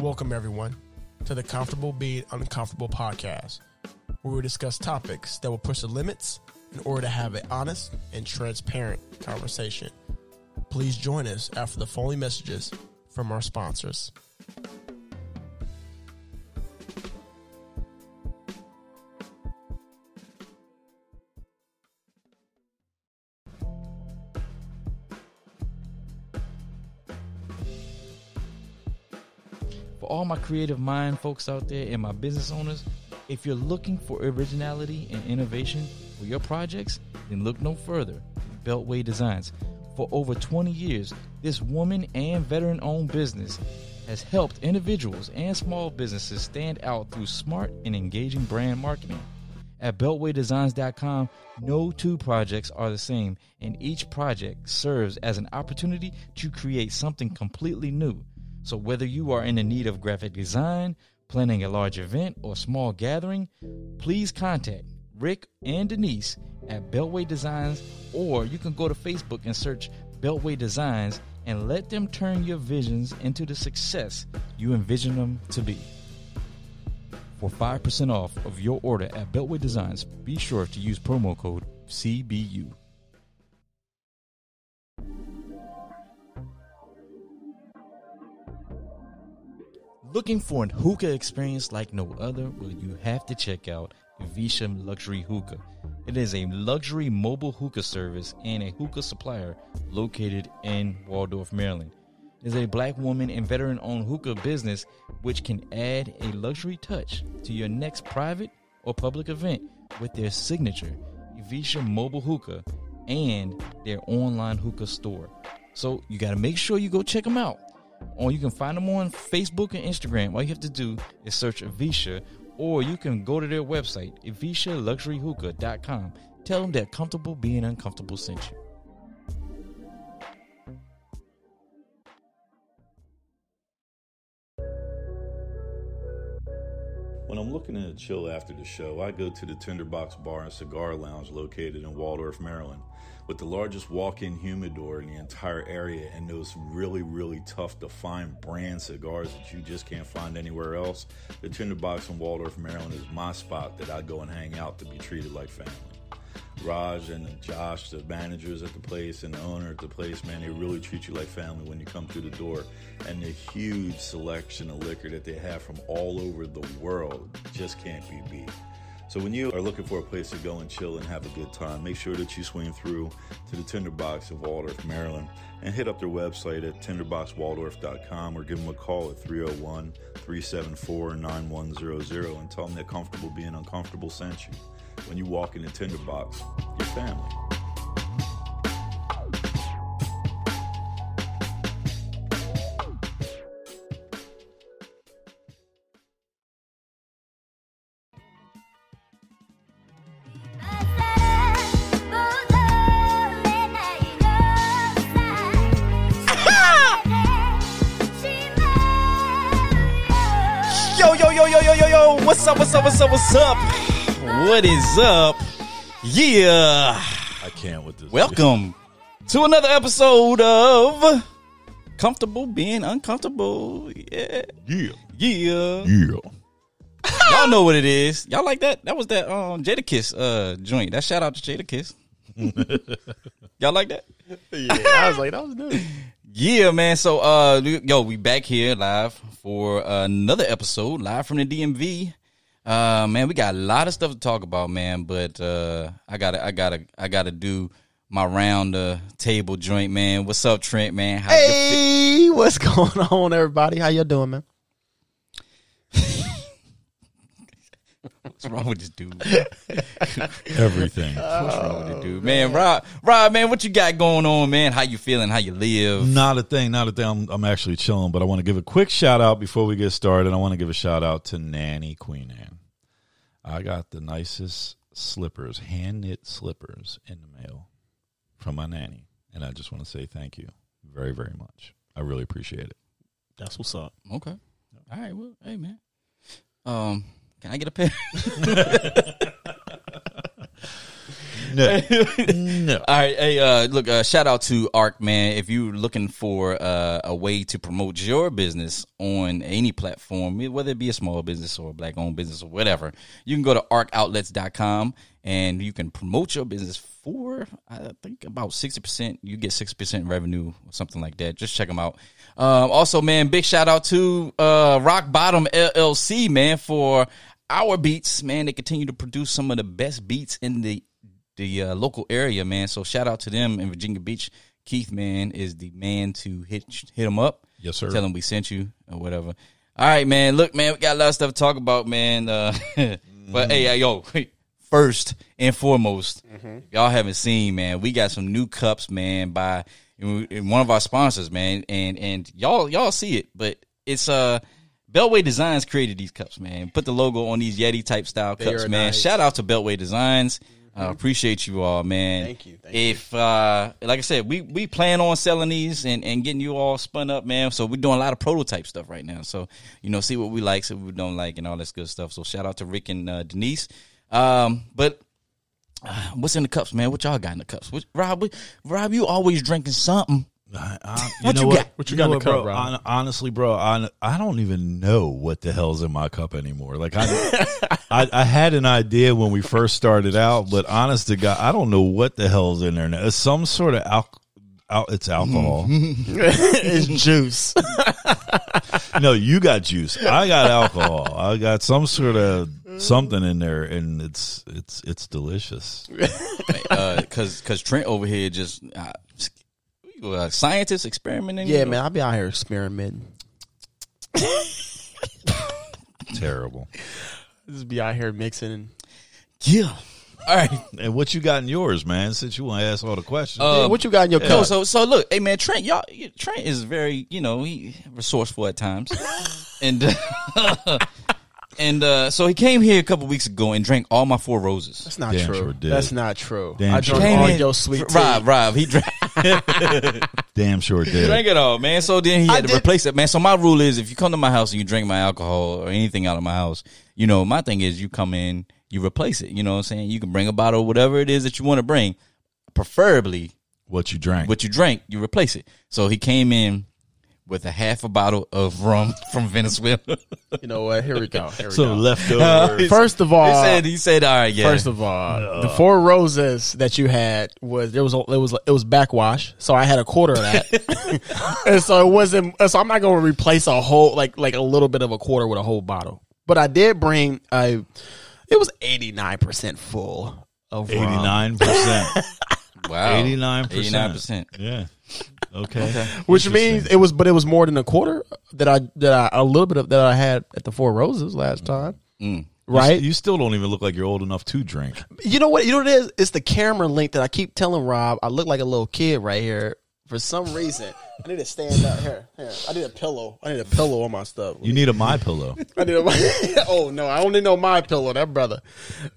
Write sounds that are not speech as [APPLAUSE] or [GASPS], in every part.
Welcome, everyone, to the Comfortable Being Uncomfortable podcast, where we discuss topics that will push the limits in order to have an honest and transparent conversation. Please join us after the following messages from our sponsors. My creative mind folks out there and my business owners, if you're looking for originality and innovation for your projects, then look no further. Beltway Designs. For over 20 years, this woman and veteran owned business has helped individuals and small businesses stand out through smart and engaging brand marketing. At BeltwayDesigns.com, no two projects are the same, and each project serves as an opportunity to create something completely new. So, whether you are in the need of graphic design, planning a large event, or small gathering, please contact Rick and Denise at Beltway Designs, or you can go to Facebook and search Beltway Designs and let them turn your visions into the success you envision them to be. For 5% off of your order at Beltway Designs, be sure to use promo code CBU. Looking for an hookah experience like no other? Well, you have to check out Visha Luxury Hookah. It is a luxury mobile hookah service and a hookah supplier located in Waldorf, Maryland. It is a black woman and veteran owned hookah business which can add a luxury touch to your next private or public event with their signature Visha Mobile Hookah and their online hookah store. So you got to make sure you go check them out. Or you can find them on Facebook and Instagram. All you have to do is search Avisha, or you can go to their website, avishaluxuryhookah.com. Tell them that Comfortable Being Uncomfortable sent you. When I'm looking to chill after the show, I go to the Tinderbox Bar and Cigar Lounge located in Waldorf, Maryland. With the largest walk in humidor in the entire area and those really, really tough to find brand cigars that you just can't find anywhere else, the Tinderbox in Waldorf, Maryland is my spot that I go and hang out to be treated like family. Raj and Josh, the managers at the place and the owner at the place, man, they really treat you like family when you come through the door. And the huge selection of liquor that they have from all over the world just can't be beat. So when you are looking for a place to go and chill and have a good time, make sure that you swing through to the Tinderbox of Waldorf, Maryland, and hit up their website at tinderboxwaldorf.com or give them a call at 301 374 9100 and tell them that Comfortable Being Uncomfortable sent you when you walk in the tinderbox, your family. [LAUGHS] Yo, yo, yo, yo, yo, yo, yo. What's up, what's up, what's up, what's up? What is up? Yeah. I can't with this. Welcome to another episode of Comfortable Being Uncomfortable. Yeah. Yeah. Yeah. Yeah. Y'all know what it is. Y'all like that? That was that um Jadakiss uh joint. That shout out to Jadakiss. [LAUGHS] Y'all like that? Yeah, I was like, that was good. [LAUGHS] Yeah, man. So, uh, yo, we back here live for another episode, live from the DMV. Uh, man, we got a lot of stuff to talk about, man. But uh, I gotta, I gotta, I gotta do my round uh, table joint, man. What's up, Trent, man? How Hey, what's [LAUGHS] going on, everybody? How you doing, man? What's wrong with this dude? [LAUGHS] Everything. What's wrong with this dude, man? Rob, Rob, man, what you got going on, man? How you feeling? How you live? Not a thing, not a thing. I'm, I'm actually chilling, but I want to give a quick shout out before we get started. I want to give a shout out to Nanny Queen Anne. I got the nicest slippers, hand knit slippers in the mail from my nanny. And I just want to say thank you very, very much. I really appreciate it. That's what's up. Okay. All right. Well, hey, man. Um, can I get a pair? [LAUGHS] no, no. [LAUGHS] All right, hey, uh, look, uh, shout out to Arc, man. If you're looking for uh, a way to promote your business on any platform, whether it be a small business or a black owned business or whatever, you can go to arcoutlets.com and you can promote your business for, I think, about 60%. You get 6% revenue or something like that. Just check them out. Um, also, man, big shout out to uh, Rock Bottom LLC, man, for our beats, man. They continue to produce some of the best beats in the the uh, local area, man. So shout out to them in Virginia Beach. Keith, man, is the man to hit hit him up. Yes, sir. Tell him we sent you or whatever. All right, man. Look, man, we got a lot of stuff to talk about, man. Uh, [LAUGHS] but hey, yo, [LAUGHS] first and foremost, y'all haven't seen, man. We got some new cups, man, by one of our sponsors, man, and and y'all y'all see it, but it's uh. Beltway Designs created these cups, man. Put the logo on these Yeti type style They cups, man. nice. Shout out to Beltway Designs. Uh, appreciate you all, man. Thank you, thank if uh, like I said, we we plan on selling these and, and getting you all spun up, man. So we're doing a lot of prototype stuff right now. So you know, see what we like, see what we don't like, and all that good stuff. So shout out to Rick and uh, Denise. Um, but uh, what's in the cups, man? What y'all got in the cups? What, Rob, what, Rob, you always drinking something. I, I, [LAUGHS] What know you what? got? What you know got in the cup, bro? bro? Honestly, bro, I, I don't even know what the hell's in my cup anymore. Like I, [LAUGHS] I, I had an idea when we first started out, but honest to God, I don't know what the hell's in there now. It's some sort of al- al- it's alcohol. [LAUGHS] it's juice. no, you got juice. I got alcohol. I got some sort of something in there, and it's it's it's delicious. Uh, cause, cause Trent over here just uh, you a scientist experimenting. yeah, man, I'll be out here experimenting. [LAUGHS] Terrible. Just be out here mixing. And, Yeah. All right. And what you got in yours, man? Since you want to ask all the questions. Uh, Yeah, what you got in your No, cup? so so look, hey man, Trent, y'all, Trent is very, you know, he resourceful at times, [LAUGHS] and uh, [LAUGHS] and uh, so he came here a couple weeks ago and drank all my four roses. That's not Damn true. sure did. That's not true. Damn I drank did. all in- your sweet tea. Rob, Rob, he drank, [LAUGHS] Damn sure did. drank it all, man. So then he I had to did- replace it, man. So my rule is, if you come to my house and you drink my alcohol or anything out of my house, you know, my thing is, you come in, you replace it. You know what I'm saying? You can bring a bottle, whatever it is that you want to bring, preferably What you drank? what you drank, you replace it. So he came in with a half a bottle of rum from Venezuela. You know what? Here we go. Here we so go. leftover. [LAUGHS] First of he all, said, he said, all right, yeah. First of all, the four roses that you had was there was a, it was it was backwash, so I had a quarter of that, [LAUGHS] and so it wasn't. So I'm not going to replace a whole like like a little bit of a quarter with a whole bottle. But I did bring a. It was 89 percent full of Eighty rum, nine percent. [LAUGHS] wow. Eighty nine 89%. Yeah. Okay. which means it was, but it was more than a quarter that I that I a little bit of that I had at the Four Roses last time. Mm. Right, You still don't even look like you're old enough to drink. You know what? You know what it is? It's the camera link that I keep telling Rob. I look like a little kid right here. For some reason, I need to stand up here. Here, I need a pillow. I need a pillow on my stuff. You need a my pillow. [LAUGHS] I need a. My. [LAUGHS] oh no, I only know my pillow. That brother,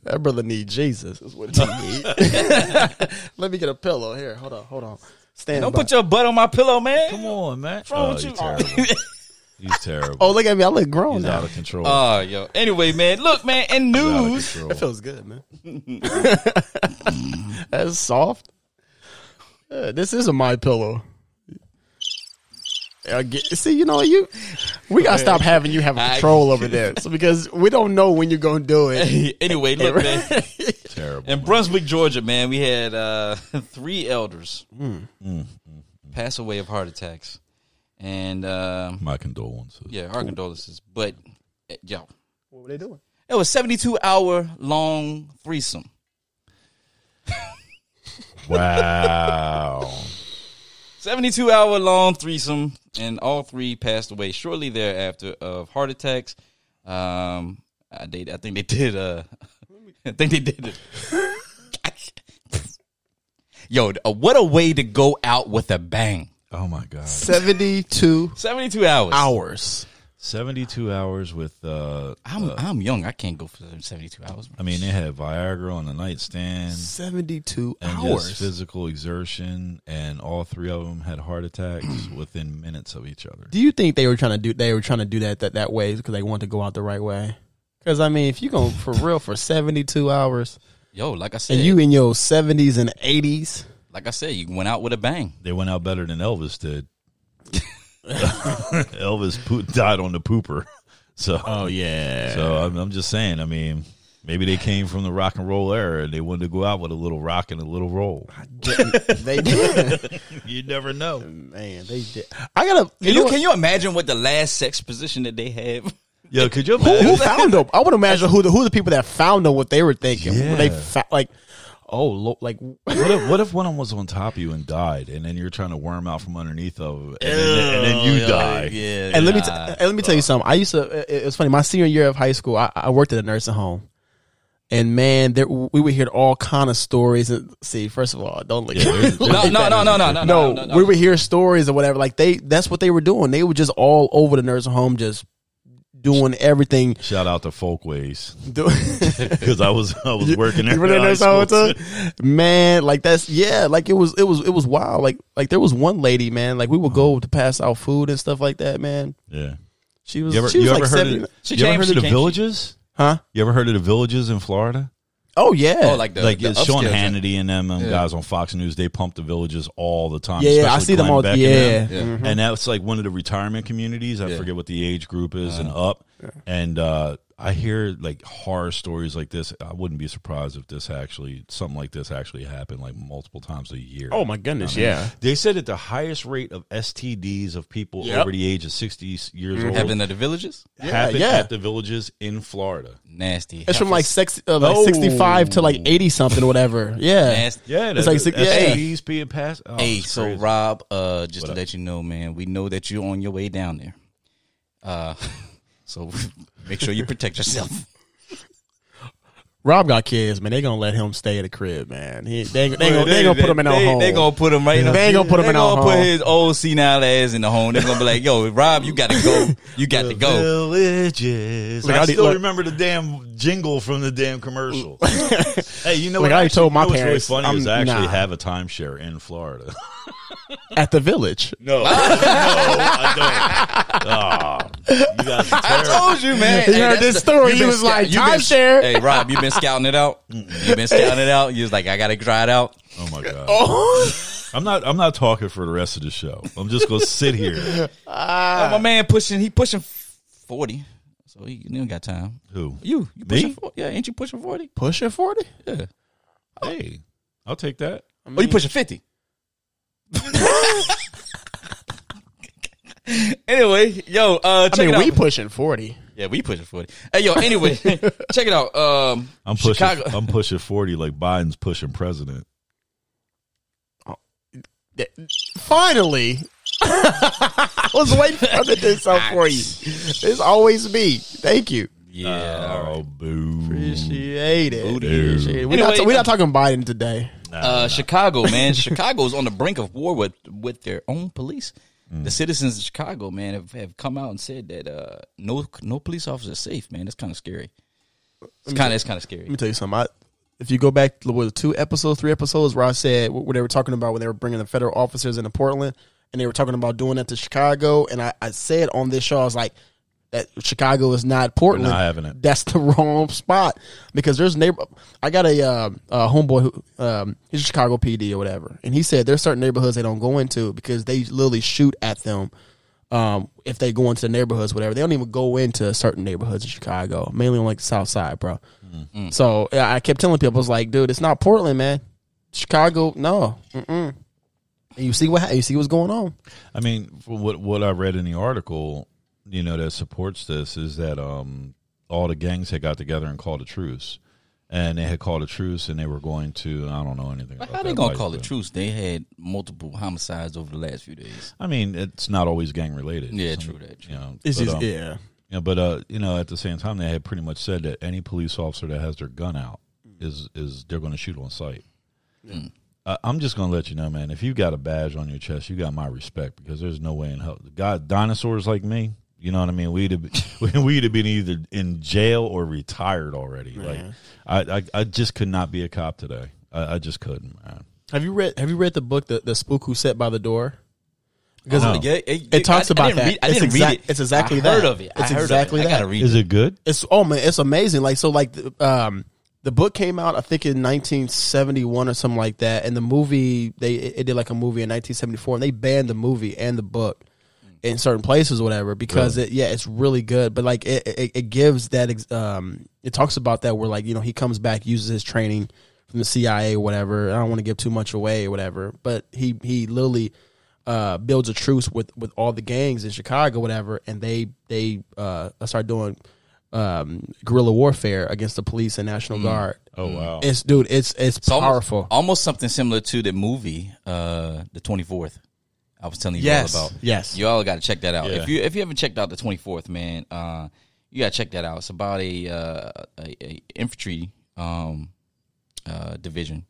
that brother need Jesus. Is what he need. [LAUGHS] Let me get a pillow here. Hold on, hold on. Stand. Don't by. put your butt on my pillow, man. Come on, man. What's wrong oh, with you're you? terrible. [LAUGHS] He's terrible. Oh, look at me. I look grown He's now. out of control. Oh, yo. Anyway, man, look, man, in He's out of news. That feels good, man. [LAUGHS] That's soft. Yeah, this is a my pillow. I get, see, you know, you we gotta stop having you have control over this because we don't know when you're gonna do it. [LAUGHS] anyway, look, man. Terrible. In Brunswick, Georgia, man, we had uh, [LAUGHS] three elders Mm. pass away of heart attacks. And um, My condolences. yeah, our condolences. But eh, yo, What were they doing? it was 72 hour long threesome. Wow. [LAUGHS] 72 hour long threesome, and all three passed away shortly thereafter of heart attacks. Um, I, they, I think they did. Uh, [LAUGHS] I think they did. it. Yo, uh, what a way to go out with a bang! Oh my God. Seventy-two 72 hours. hours. 72 hours with, uh, I'm I'm young. I can't go for 72 hours. I mean, they had Viagra on the nightstand Seventy-two and just hours. physical exertion, and all three of them had heart attacks [CLEARS THROAT] within minutes of each other. Do you think they were trying to do they were trying to do that that, that way because they wanted to go out the right way? Because I mean, if you go for real for seventy-two hours, Yo, like I said, and you in your seventies and eighties. like I said, you went out with a bang. They went out better than Elvis did. [LAUGHS] Elvis po- died on the pooper. [LAUGHS] So, Oh yeah. so I'm, I'm just saying. I mean, maybe they came from the rock and roll era and they wanted to go out with a little rock and a little roll. they did. [LAUGHS] You never know. Man, they did. I gotta. Can You you know can you imagine what the last sex position that they have? Yo, could you who, imagine? who found them? I would imagine who the who the people that found them, what they were thinking. When They fa- like, oh, lo- like What if, what if [LAUGHS] one of them was on top of you and died, and then you're trying to worm out from underneath of, it, and, then, and then you die? Yeah. And let me t- and let me tell you something. I used to. It, it was funny. My senior year of high school, I, I worked at a nursing home, and man, there we would hear all kind of stories. And see, first of all, don't look. Yeah, there's- [LAUGHS] no, no, no, no, no, no, no, no, no. we would hear stories or whatever. Like they, that's what they were doing. They were just all over the nursing home, just doing everything. Shout out to Folkways [LAUGHS] because [LAUGHS] I was I was working there. You were there in high nursing home school, too? Man, like that's yeah, like it was, it was, it was wild. Like, like there was one lady, man. Like we would go uh-huh. to pass out food and stuff like that. Man, Yeah. she was, You ever, she was you like ever heard seventy. of, She you ever heard of the came- villages? huh? You ever heard of the villages in Florida? Oh yeah, Oh, like the like the Sean upscale. Hannity and them, them Yeah. guys on Fox News. They pump the villages all the time. yeah, yeah. I especially see them all. Beck and Yeah, them. Yeah. and that's like one of the retirement communities. I Yeah. forget what the age group is and Uh-huh. up. And uh, I hear like horror stories like this. I wouldn't be surprised if this actually something like this actually happened like multiple times a year. Oh my goodness, yeah. They said that the highest rate of STDs of people Yep. over the age of sixty years old Happened at the villages. happened yeah. at the villages in Florida. Nasty. It's from like Heifers. sex, uh, like Oh. sixty five to like eighty something or whatever. [LAUGHS] Yeah, Nasty. Yeah, It's like the six- yeah. STDs being passed. Oh, Hey, so crazy. Rob, uh, just What to up? let you know, man, we know that you're on your way down there. Uh, [LAUGHS] so make sure you protect yourself. Rob got kids, man. They gonna let him stay at the crib, man. He, they, ain't- they, gonna, they gonna put him in no they, home. They gonna put him right. in They ain't gonna put him they in no gonna put home. his old senile ass in the home. They're gonna be like, "Yo, Rob, you got to go. You got to go." Villages. Look, I I still look- remember the damn jingle from the damn commercial. [LAUGHS] hey, you know Like, what? I actually, told my you know what's parents, really funny is I I'm- actually nah. have a timeshare in Florida. [LAUGHS] at the village. no, [LAUGHS] no, I don't. Oh, you guys I told you, man. He heard that's this the- story. you He been was like, you been- "Timeshare." Hey, Rob, you been scouting it out. You been scouting it out. You was like, I gotta try it out. Oh my god. Oh, I'm not. I'm not talking for the rest of the show. I'm just gonna sit here. [LAUGHS] Ah. Oh, my man pushing. He pushing forty. So he, you don't got time. Who? You, you pushing? Me? 40? Yeah, ain't you pushing forty? pushing forty. Yeah. Hey, I'll take that. Oh, you pushing fifty? [LAUGHS] anyway, yo, uh, I mean, it we pushing forty. yeah, we pushing forty. Hey, yo, anyway, [LAUGHS] check it out. Um, I'm pushing. Chicago. I'm pushing forty like Biden's pushing president. Finally, [LAUGHS] I was waiting for them to do something for you. It's always me. Thank you. yeah. all right. Oh, boo. Appreciate it. Booty. Appreciate it. We're, Anyway, not, we're not talking Biden today. Uh, Chicago, [LAUGHS] man. Chicago's on the brink of war with with their own police. The citizens of Chicago, man, have, have come out and said that uh, no no police officer is safe, man. That's kind of scary. It's kind of it's kind of scary. Let me tell you something. I, if you go back to what, two episodes, three episodes, where I said what they were talking about when they were bringing the federal officers into Portland, and they were talking about doing that to Chicago, and I, I said on this show, I was like, that Chicago is not Portland. not having it. That's the [LAUGHS] wrong spot because there's neighbor. I got a, uh, a homeboy who um, he's a Chicago PD or whatever, and he said there's certain neighborhoods they don't go into because they literally shoot at them. Um, if they go into the neighborhoods, whatever, they don't even go into certain neighborhoods in Chicago, mainly on like the South Side, bro. So yeah, I kept telling people, I was like, dude, it's not Portland, man. Chicago, no. Mm-mm. And you see what you see what's going on. I mean, what what I read in the article, you know, that supports this is that um, all the gangs had got together and called a truce, and they had called a truce, and they were going to I don't know anything. But about how they gonna life, call it truce? They had multiple homicides over the last few days. I mean, it's not always gang related. Yeah, Some- true that, true. You know, It's but, just um, yeah. Yeah, but uh, you know, at the same time, they had pretty much said that any police officer that has their gun out is is they're going to shoot on sight. I, I'm just going to let you know, man. If you got a badge on your chest, you got my respect because there's no way in hell. God, dinosaurs like me, you know what I mean? We'd have been, [LAUGHS] we'd have been either in jail or retired already. Like, I, I I just could not be a cop today. I, I just couldn't, man. Have you read Have you read the book the the spook who sat by the door? Because No. Yeah, it talks I- I about didn't that. read- I It's didn't exact- read it. it's exactly I heard that. of it. It's I heard exactly of it. I gotta read Is it. it good? it's oh man, it's amazing. Like so, like the, um, the book came out, I think, in 1971 or something like that, and the movie they it did like a movie in 1974, and they banned the movie and the book in certain places or whatever because it yeah it's really good. But like it it, it gives that ex- um it talks about that where like you know he comes back uses his training from the CIA or whatever. I don't want to give too much away or whatever but he he literally uh builds a truce with with all the gangs in Chicago whatever and they they uh start doing um guerrilla warfare against the police and National Guard. Oh wow. it's dude it's it's It's almost- powerful. Almost, something similar to the movie, uh, the twenty fourth. I was telling you Yes, all about. yes. you all got to check that out. Yeah. If you if you haven't checked out the twenty fourth, man, uh, you got to check that out. It's about a uh, a, a infantry um, uh, division,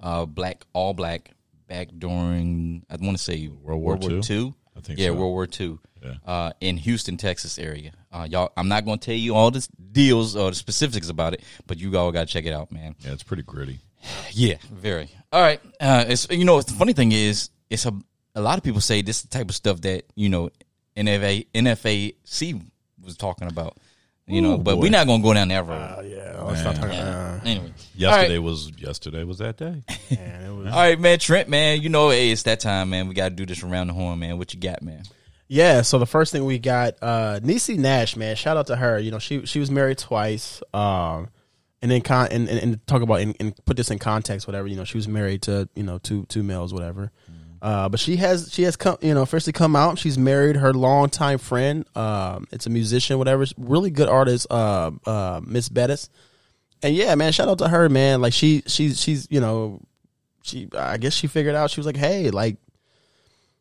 uh, black all black back during I want to say World War II? Two. I think yeah, so. World War Two. Yeah. Uh, in Houston, Texas area. Uh, y'all, I'm not going to tell you all the deals or the specifics about it, but you all got to check it out, man. Yeah, it's pretty gritty. [SIGHS] Yeah, very. All right. Uh, it's you know the funny thing is it's a a lot of people say this is the type of stuff that you know NFA NFAC was talking about. You know, but boy. we're not gonna go down that road. Uh, yeah let's not talk Yeah. uh, Anyway, Yesterday was yesterday was that day. [LAUGHS] man, it was all right, man. Trent, man, you know, hey, it's that time, man. We got to do this around the horn, man. What you got, man? Yeah, so the first thing we got, uh Niecy Nash, man, shout out to her. You know, she she was married twice. Um and then con and, and, and talk about and, and put this in context, whatever, you know, she was married to, you know, two two males, whatever. Uh but she has she has come you know, firstly come out. She's married her longtime friend. Um it's a musician, whatever, really good artist, uh uh Miss Bettis. And yeah, man, shout out to her, man. Like she she's she's you know, she I guess she figured out she was like, hey, like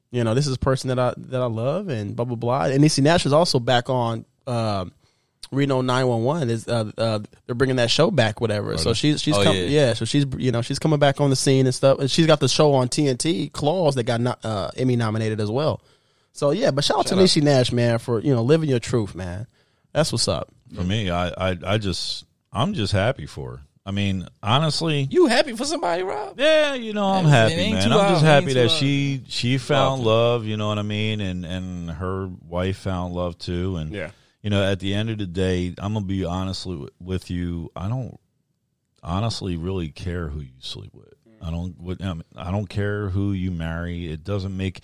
you know, this is a person that I that I love and blah blah blah. And Niecy Nash is also back on um, Reno nine one one. Is uh, uh, they're bringing that show back, whatever. So she's she's Oh, com- yeah. yeah. So she's you know she's coming back on the scene and stuff. And she's got the show on TNT, Claws, that got no- uh, Emmy nominated as well. So yeah, but shout out to Niecy Nash, man, for you know living your truth, man. That's what's up. For me, I, I I just I'm just happy for her. I mean, honestly, You happy for somebody, Rob? Yeah, you know, I'm happy, man. I'm just happy that too she she found love, you know what I mean, and and her wife found love too. And Yeah. You know, at the end of the day, I'm gonna be honestly with you. I don't honestly really care who you sleep with. I don't. I don't care who you marry. It doesn't make.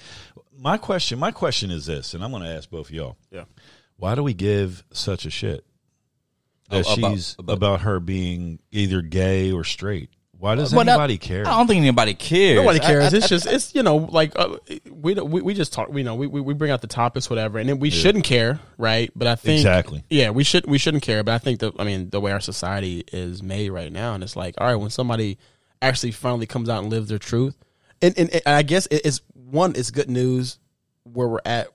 My question. My question is this, and I'm going to ask both of y'all. Yeah. Why do we give such a shit that Oh, about- she's about- about, her being either gay or straight? Why does Well, not- anybody care? I don't think anybody cares. Nobody cares. I- it's just it's you know like uh, we, don't- we we just talk. You know we we we bring out the topics, whatever, and then we shouldn't care, right? But I think Exactly. Yeah, we should we shouldn't care. But I think that I mean the way our society is made right now, and it's like all right when somebody actually finally comes out and lives their truth, and and, and I guess it's one it's good news where we're at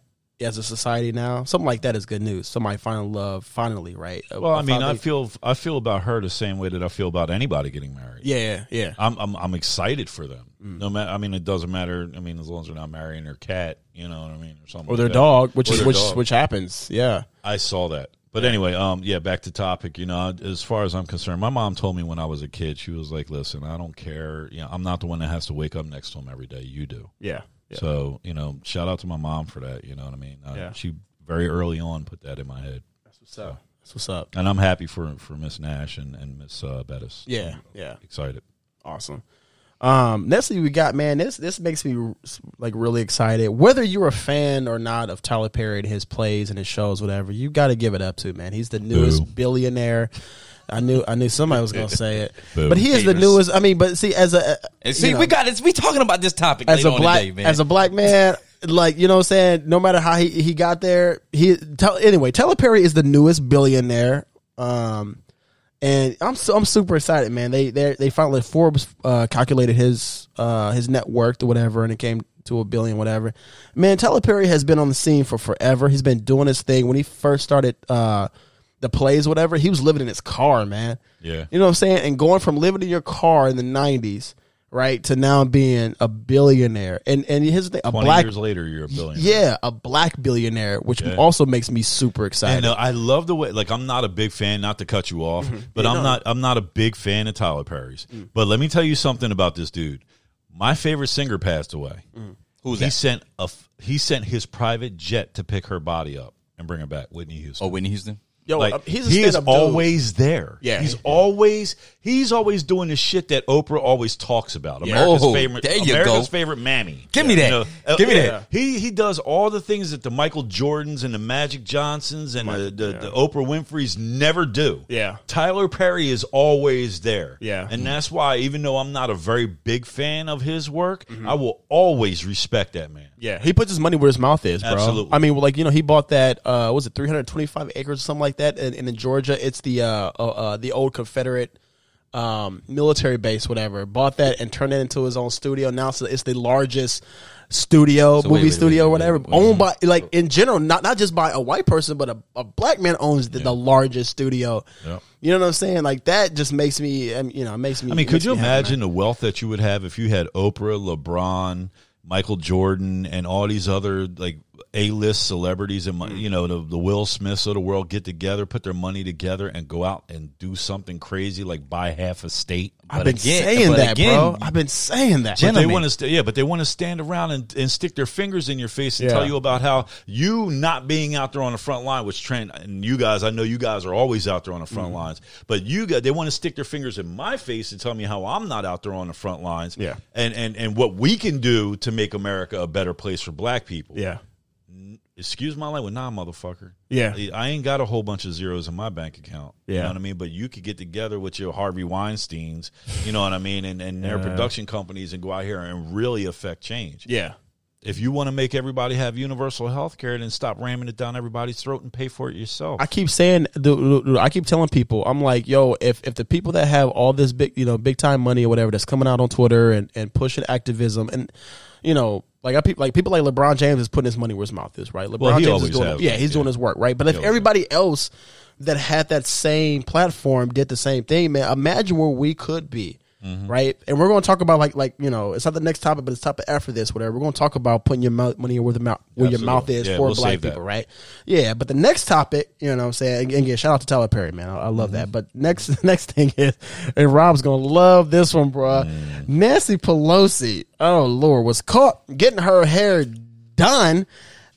as a society now. Something like that is good news. Somebody finding love finally, right? Well, I mean, I feel I feel about her the same way that I feel about anybody getting married. yeah yeah I'm I'm, I'm excited for them. Mm. No matter, I mean, it doesn't matter. I mean, as long as they're not marrying their cat, you know what I mean, or something. or their dog, which Or is which dog. which happens. Yeah. I saw that. But anyway, um, yeah, back to topic. You know, as far as I'm concerned, my mom told me when I was a kid, she was like, "Listen, I don't care. You know, I'm not the one that has to wake up next to him every day. You do." Yeah. Yeah. So, you know, shout out to my mom for that. You know what I mean? Uh, Yeah. She very early on put that in my head, That's what's up. That's what's up. and I'm happy for for Miss Nash and and Miss uh, Bettis. Yeah, yeah, excited. awesome. Um, next thing we got, man, this this makes me like really excited. Whether you're a fan or not of Tyler Perry and his plays and his shows, whatever, you got to give it up to man. He's the newest Boo. billionaire. I knew I knew somebody was gonna say it, [LAUGHS] Boo. but he is the Haters. newest. I mean, but see, as a And see, you know, we got this. We talking about this topic as later a on black today, man. as a black man, like you know, what I'm saying no matter how he, he got there, he tell, anyway. Tyler Perry is the newest billionaire, um, and I'm so, I'm super excited, man. They they they finally Forbes uh, calculated his uh, his net worth or whatever, and it came to a billion, whatever. Man, Tyler Perry has been on the scene for forever. He's been doing his thing. When he first started uh, the plays, whatever, he was living in his car, man. Yeah. You know what I'm saying? And going from living in your car in the 90s, right, to now being a billionaire. And and here's the thing, a Twenty black years later, you're a billionaire. yeah, a black billionaire, which Yeah. also makes me super excited. And uh, I love the way. Like, I'm not a big fan. Not to cut you off, mm-hmm. but Yeah, I'm no. not. I'm not a big fan of Tyler Perry's. Mm. But let me tell you something about this dude. My favorite singer passed away. Mm. Who's he that? sent a He sent his private jet to pick her body up and bring her back. Whitney Houston. Oh, Whitney Houston. Yo, like uh, he's a he is dude. always there. Yeah. he's always he's always doing the shit that Oprah always talks about. America's Oh, favorite, there you America's go. favorite mammy. Give me that. uh, Give me yeah. that. He he does all the things that the Michael Jordans and the Magic Johnsons and the, the, the Oprah Winfrey's never do. Yeah. Tyler Perry is always there. Yeah. and that's why even though I'm not a very big fan of his work, Mm-hmm. I will always respect that man. Yeah, he puts his money where his mouth is, bro. Absolutely. I mean, like you know, he bought that. Uh, what was it 325 acres or something like that? And, and in Georgia, it's the uh, uh, uh, the old Confederate um, military base, whatever. Bought that and turned it into his own studio. Now it's, it's the largest studio, So movie wait, wait, studio, wait, whatever, owned by like in general, not not just by a white person, but a, a black man owns the, the largest studio. Yep. You know what I'm saying? Like that just makes me, um, you know, it makes me. I mean, could you me happy, imagine the wealth that you would have if you had Oprah, LeBron, Michael Jordan, and all these other like A-list celebrities and Mm. you know the, the Will Smiths of the world get together, put their money together, and go out and do something crazy like buy half a state? I've But been again- saying that, again, bro. I've been saying that. But they want to, st- yeah, but they want to stand around and, and stick their fingers in your face and Yeah. tell you about how you not being out there on the front line, which Trent and you guys, I know you guys are always out there on the front Mm-hmm. lines, but you guys, they want to stick their fingers in my face and tell me how I'm not out there on the front lines, Yeah. and and and what we can do to make America a better place for Black people. yeah. Excuse my language, nah, motherfucker. Yeah. I ain't got a whole bunch of zeros in my bank account. You Yeah. know what I mean? But you could get together with your Harvey Weinsteins, you know what I mean, and, and their production companies and go out here and really affect change. Yeah. If you want to make everybody have universal health care, then stop ramming it down everybody's throat and pay for it yourself. I keep saying, I keep telling people, I'm like, yo, if if the people that have all this big, you know, big time money or whatever that's coming out on Twitter and, and pushing activism and, you know, like I like people like LeBron James is putting his money where his mouth is, right? LeBron Well, he James always is doing, has, yeah, he's yeah. doing his work, right? But if everybody else that had that same platform did the same thing, man, imagine where we could be. Mm-hmm. Right, and we're going to talk about like like you know it's not the next topic, but it's topic after this, whatever. We're going to talk about putting your mouth, money where the mouth where your mouth is Yeah, for we'll black save that. people, right? Yeah, but the next topic, you know what I'm saying? Again, again, shout out to Tyler Perry, man. I, I love that. But next [LAUGHS] next thing is, and Rob's gonna love this one, bro. Nancy Pelosi, oh Lord, was caught getting her hair done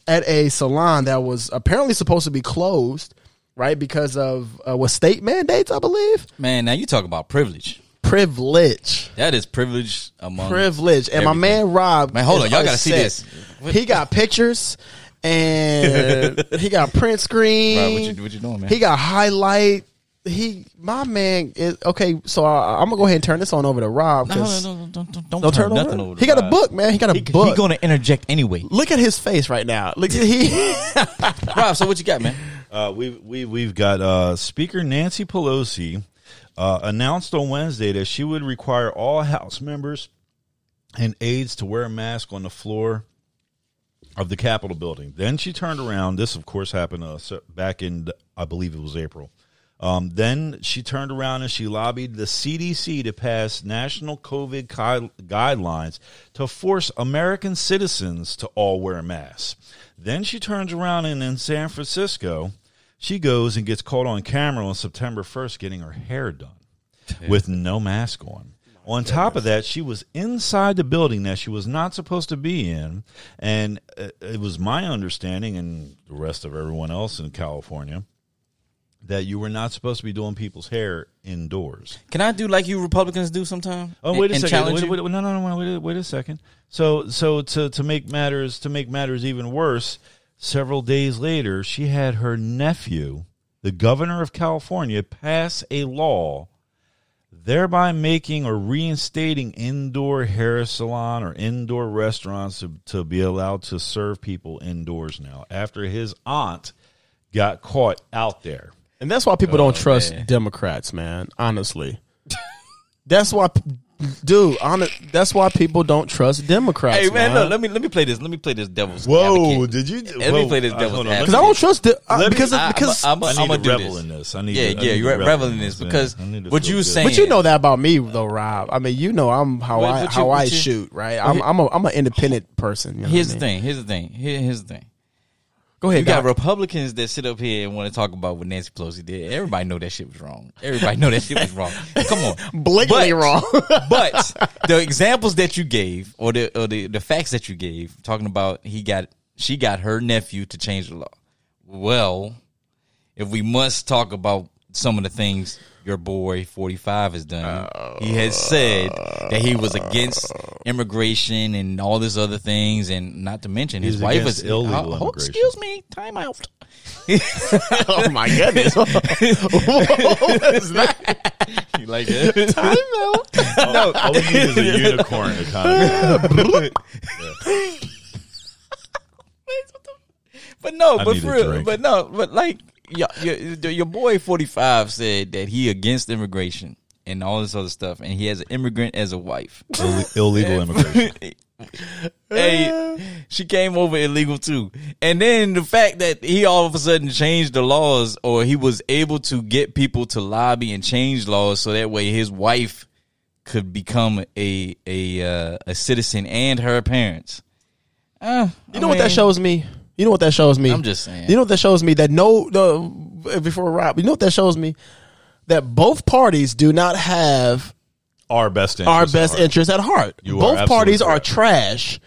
at a salon that was apparently supposed to be closed, right? Because of uh, was state mandates, I believe. Man, now you talk about privilege. Privilege. That is privilege among Privilege. And my man Rob. Man, hold on, y'all gotta see upset. this. He got pictures and [LAUGHS] he got print screen. Right, what you- what you doing, man? He got highlight. He, my man, is okay. So I, I'm gonna go ahead and turn this on over to Rob. No, 'cause- no, no, no, don't, don't, don't Don't turn turn nothing over. over. He to got a book, man. He got a He, book. he gonna interject anyway. Look at his face right now. Look at he. [LAUGHS] Rob, so what you got, man? Uh, we've we, we've got uh, Speaker Nancy Pelosi uh, announced on Wednesday that she would require all House members and aides to wear a mask on the floor of the Capitol building. Then she turned around. This, of course, happened uh, back in I believe it was April. Um, then she turned around and she lobbied the CDC to pass national COVID gui- guidelines to force American citizens to all wear masks. Then she turns around and in San Francisco, she goes and gets caught on camera on September 1st getting her hair done with no mask on. On top of that, she was inside the building that she was not supposed to be in. And uh, it was my understanding, and the rest of everyone else in California, that you were not supposed to be doing people's hair indoors. Can I do like you Republicans do sometime? Oh, wait a And- and second. Wait, you? wait, no, no, no, wait, wait a second. So, so to to make matters to make matters even worse, several days later, she had her nephew, the governor of California, pass a law, thereby making or reinstating indoor hair salon or indoor restaurants to, to be allowed to serve people indoors now. After his aunt got caught out there. And that's why people don't oh, trust man. Democrats, man. Honestly, [LAUGHS] that's why, dude. Honest, that's why people don't trust Democrats. Hey man, man. look, let me let me play this. Let me play this devil's Whoa! advocate. Did you? Let me play this uh, devil's advocate. because I don't trust the, uh, Let me- because I- because. I'm, I I'm, I'm to gonna do this. in this. I need. Yeah, to, I yeah, need you're to revel reveling in in this man. because I what you good. saying- but you know that about me though, Rob. I mean, you know I'm how But- I but you- how I you- shoot, right? I'm I'm a I'm an independent person. You know Here's the mean? thing. Here's the thing. Here, here's the thing. Go ahead, You got Republicans that sit up here and want to talk about what Nancy Pelosi did. Everybody know that shit was wrong. Everybody know that shit was wrong. Come on, [LAUGHS] blatantly But- wrong. [LAUGHS] but the examples that you gave, or the or the, the facts that you gave, talking about he got she got her nephew to change the law. Well, if we must talk about some of the things your boy 45 has done, oh. he has said that he was against immigration and all these other things, and not to mention his wife against is uh, illegal oh. Excuse me, time out. [LAUGHS] oh my goodness! what is that? You like it? no, all we need is a unicorn to kind. [LAUGHS] [LAUGHS] But no, I but for real, but no, but like your, your, your boy 45 said that he against immigration and all this other stuff, and he has an immigrant as a wife. [LAUGHS] Ill- illegal immigration. [LAUGHS] hey, she came over illegal too. And then the fact that he all of a sudden changed the laws or he was able to get people to lobby and change laws so that way his wife could become a a uh, a citizen and her parents. Uh, You know what that shows me? You know what that shows me? I'm just saying. You know what that shows me? That no, no before Rob, you know what that shows me? That both parties do not have Our best interest. our best at heart. interest at heart. You both absolutely parties are trash.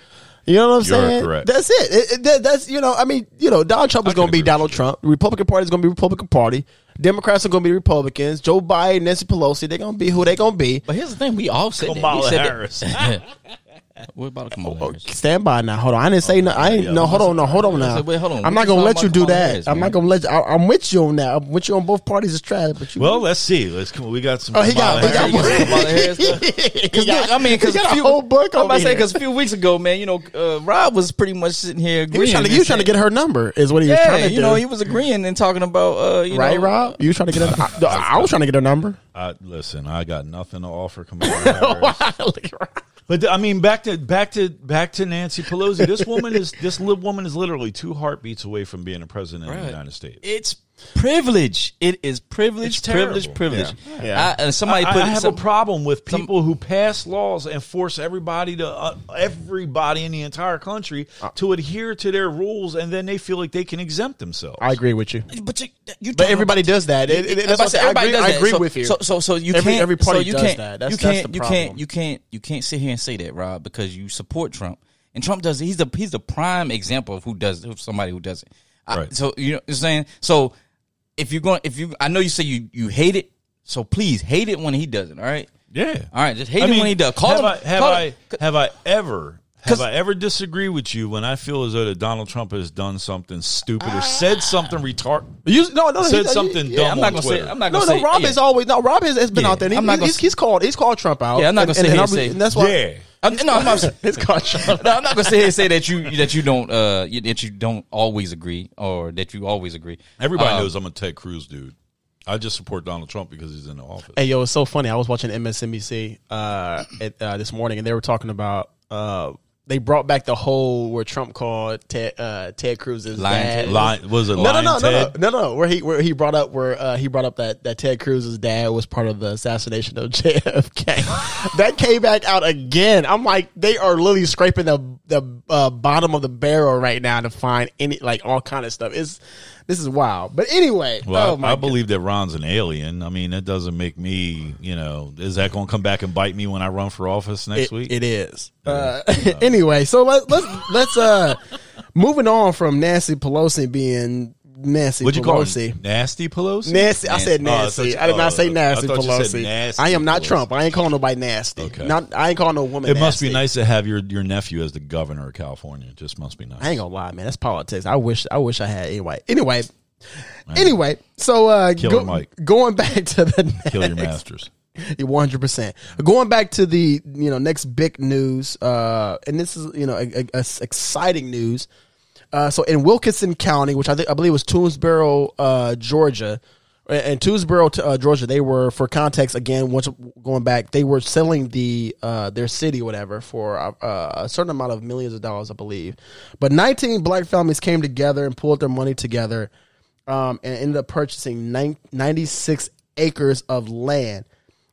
You know what I'm You're saying? correct. That's it. It- it- that- that's you know. I mean, you know, Donald Trump is going to be Donald. Trump. The Republican Party is going to be Republican Party. Democrats are going to be Republicans. Joe Biden, Nancy Pelosi, they're going to be who they're going to be. But here's the thing: we all said Kamala that. We said Harris. That. [LAUGHS] [LAUGHS] what about Kamala Harris? Stand by now. Hold on. I didn't say no. I ain't yeah, no. Hold on. No. Hold on now. said, wait, hold on. I'm What not gonna let you do that. Harris, I'm not gonna let you. I, I'm with you on that. I'm with you on both parties is trash. But you. Well, let's see. Let's come. We got some. Oh, he got- he got Harris. more- [LAUGHS] Kamala Harris stuff? [LAUGHS] Because He got- I mean, because a a few, whole book I'm about to say because a few weeks ago, man, you know, uh, Rob was pretty much sitting here he agreeing. was trying to. You was trying to get her number. Is what he was Yeah, trying to do. you know, he was agreeing and talking about, uh, you right, Rob. You was trying to get her. [LAUGHS] I, I was trying to get her number. I, listen, I got nothing to offer Kamala Harris. But I mean, back to back to back to Nancy Pelosi. This woman is this li- woman is literally two heartbeats away from being a president of the United States. It's privilege. It is privilege, It's privilege, privilege. Yeah. Yeah. I, and somebody I, put I have some, a problem with people who pass laws and force everybody to uh, everybody in the entire country to adhere to their rules, and then they feel like they can exempt themselves. I agree with you. But you, you But everybody does that. It- it- that's what I, agree, I agree so, with you. So, so, so you Every- can't. every party so you does can't, that. That's- you can't. the you problem. can't. You can't. You can't sit here and say that, Rob, because you support Trump, and Trump does. He's the he's the prime example of who does of somebody who does it. I, Right. So you know, what I'm saying. So if you're going, if you, I know you say you you hate it. So please hate it when he does it. All right. yeah. All right. Just hate I him mean, when he does. Call have him. I have call I him- have I ever 'Cause- have I ever disagree with you when I feel as though that Donald Trump has done something stupid or said something retard You, no, no, said he- something yeah, dumb I'm not gonna Twitter. say. I'm not gonna no, say. Rob yeah. is always no. Rob has, has been Yeah, out there. And he, I'm not gonna he's, he's called. He's called Trump out. Yeah, I'm not And- gonna sit and here I'm- and say- and that's why. yeah. I'm, no, I'm not. It's called Trump. no, I'm not gonna say here say that you that you don't uh you- that you don't always agree or that you always agree. Everybody Um, knows I'm a Ted Cruz dude. I just support Donald Trump because he's in the office. Hey, yo, it's so funny. I was watching MSNBC uh, at, uh, this morning, and they were talking about. Uh, they brought back the whole where Trump called Ted, uh, Ted Cruz's Lion dad. Lion, was it No, no, no, no, no, no, no. Where he where he brought up where uh, he brought up that that Ted Cruz's dad was part of the assassination of [LAUGHS] JFK. that came back out again. I'm like, they are literally scraping the the uh, bottom of the barrel right now to find any like all kind of stuff. It's this is wild. But anyway, Well, oh I, I believe that Ron's an alien. I mean, that doesn't make me, you know, is that going to come back and bite me when I run for office next it, week? It is. Uh, [LAUGHS] anyway, so let, let's let's uh moving on from Nancy Pelosi being Nancy What'd you call Pelosi. it? Nasty Pelosi? Nasty. I said Oh, I thought nasty. I did not say I nasty said Pelosi. nasty I am not Pelosi. Trump. I ain't calling nobody nasty. Okay. Not. I ain't calling no woman. It must be nice to have your, your nephew as the governor of California. It just must be nice. I ain't gonna lie, man. That's politics. I wish. I wish I had. Anyway. Anyway. Anyway. So uh, Mike. going back to the Kill your next- masters. [LAUGHS] One hundred percent. Going back to the you know next big news, uh, and this is you know a, a- a exciting news. Uh, so in Wilkinson County, which I think I believe was Toomsboro, uh, Georgia, and Toomsboro, uh, Georgia, they were for context again. Once going back, they were selling the uh, their city, whatever, for uh, a certain amount of millions of dollars, I believe. But nineteen black families came together and pulled their money together, um, and ended up purchasing 96 acres of land.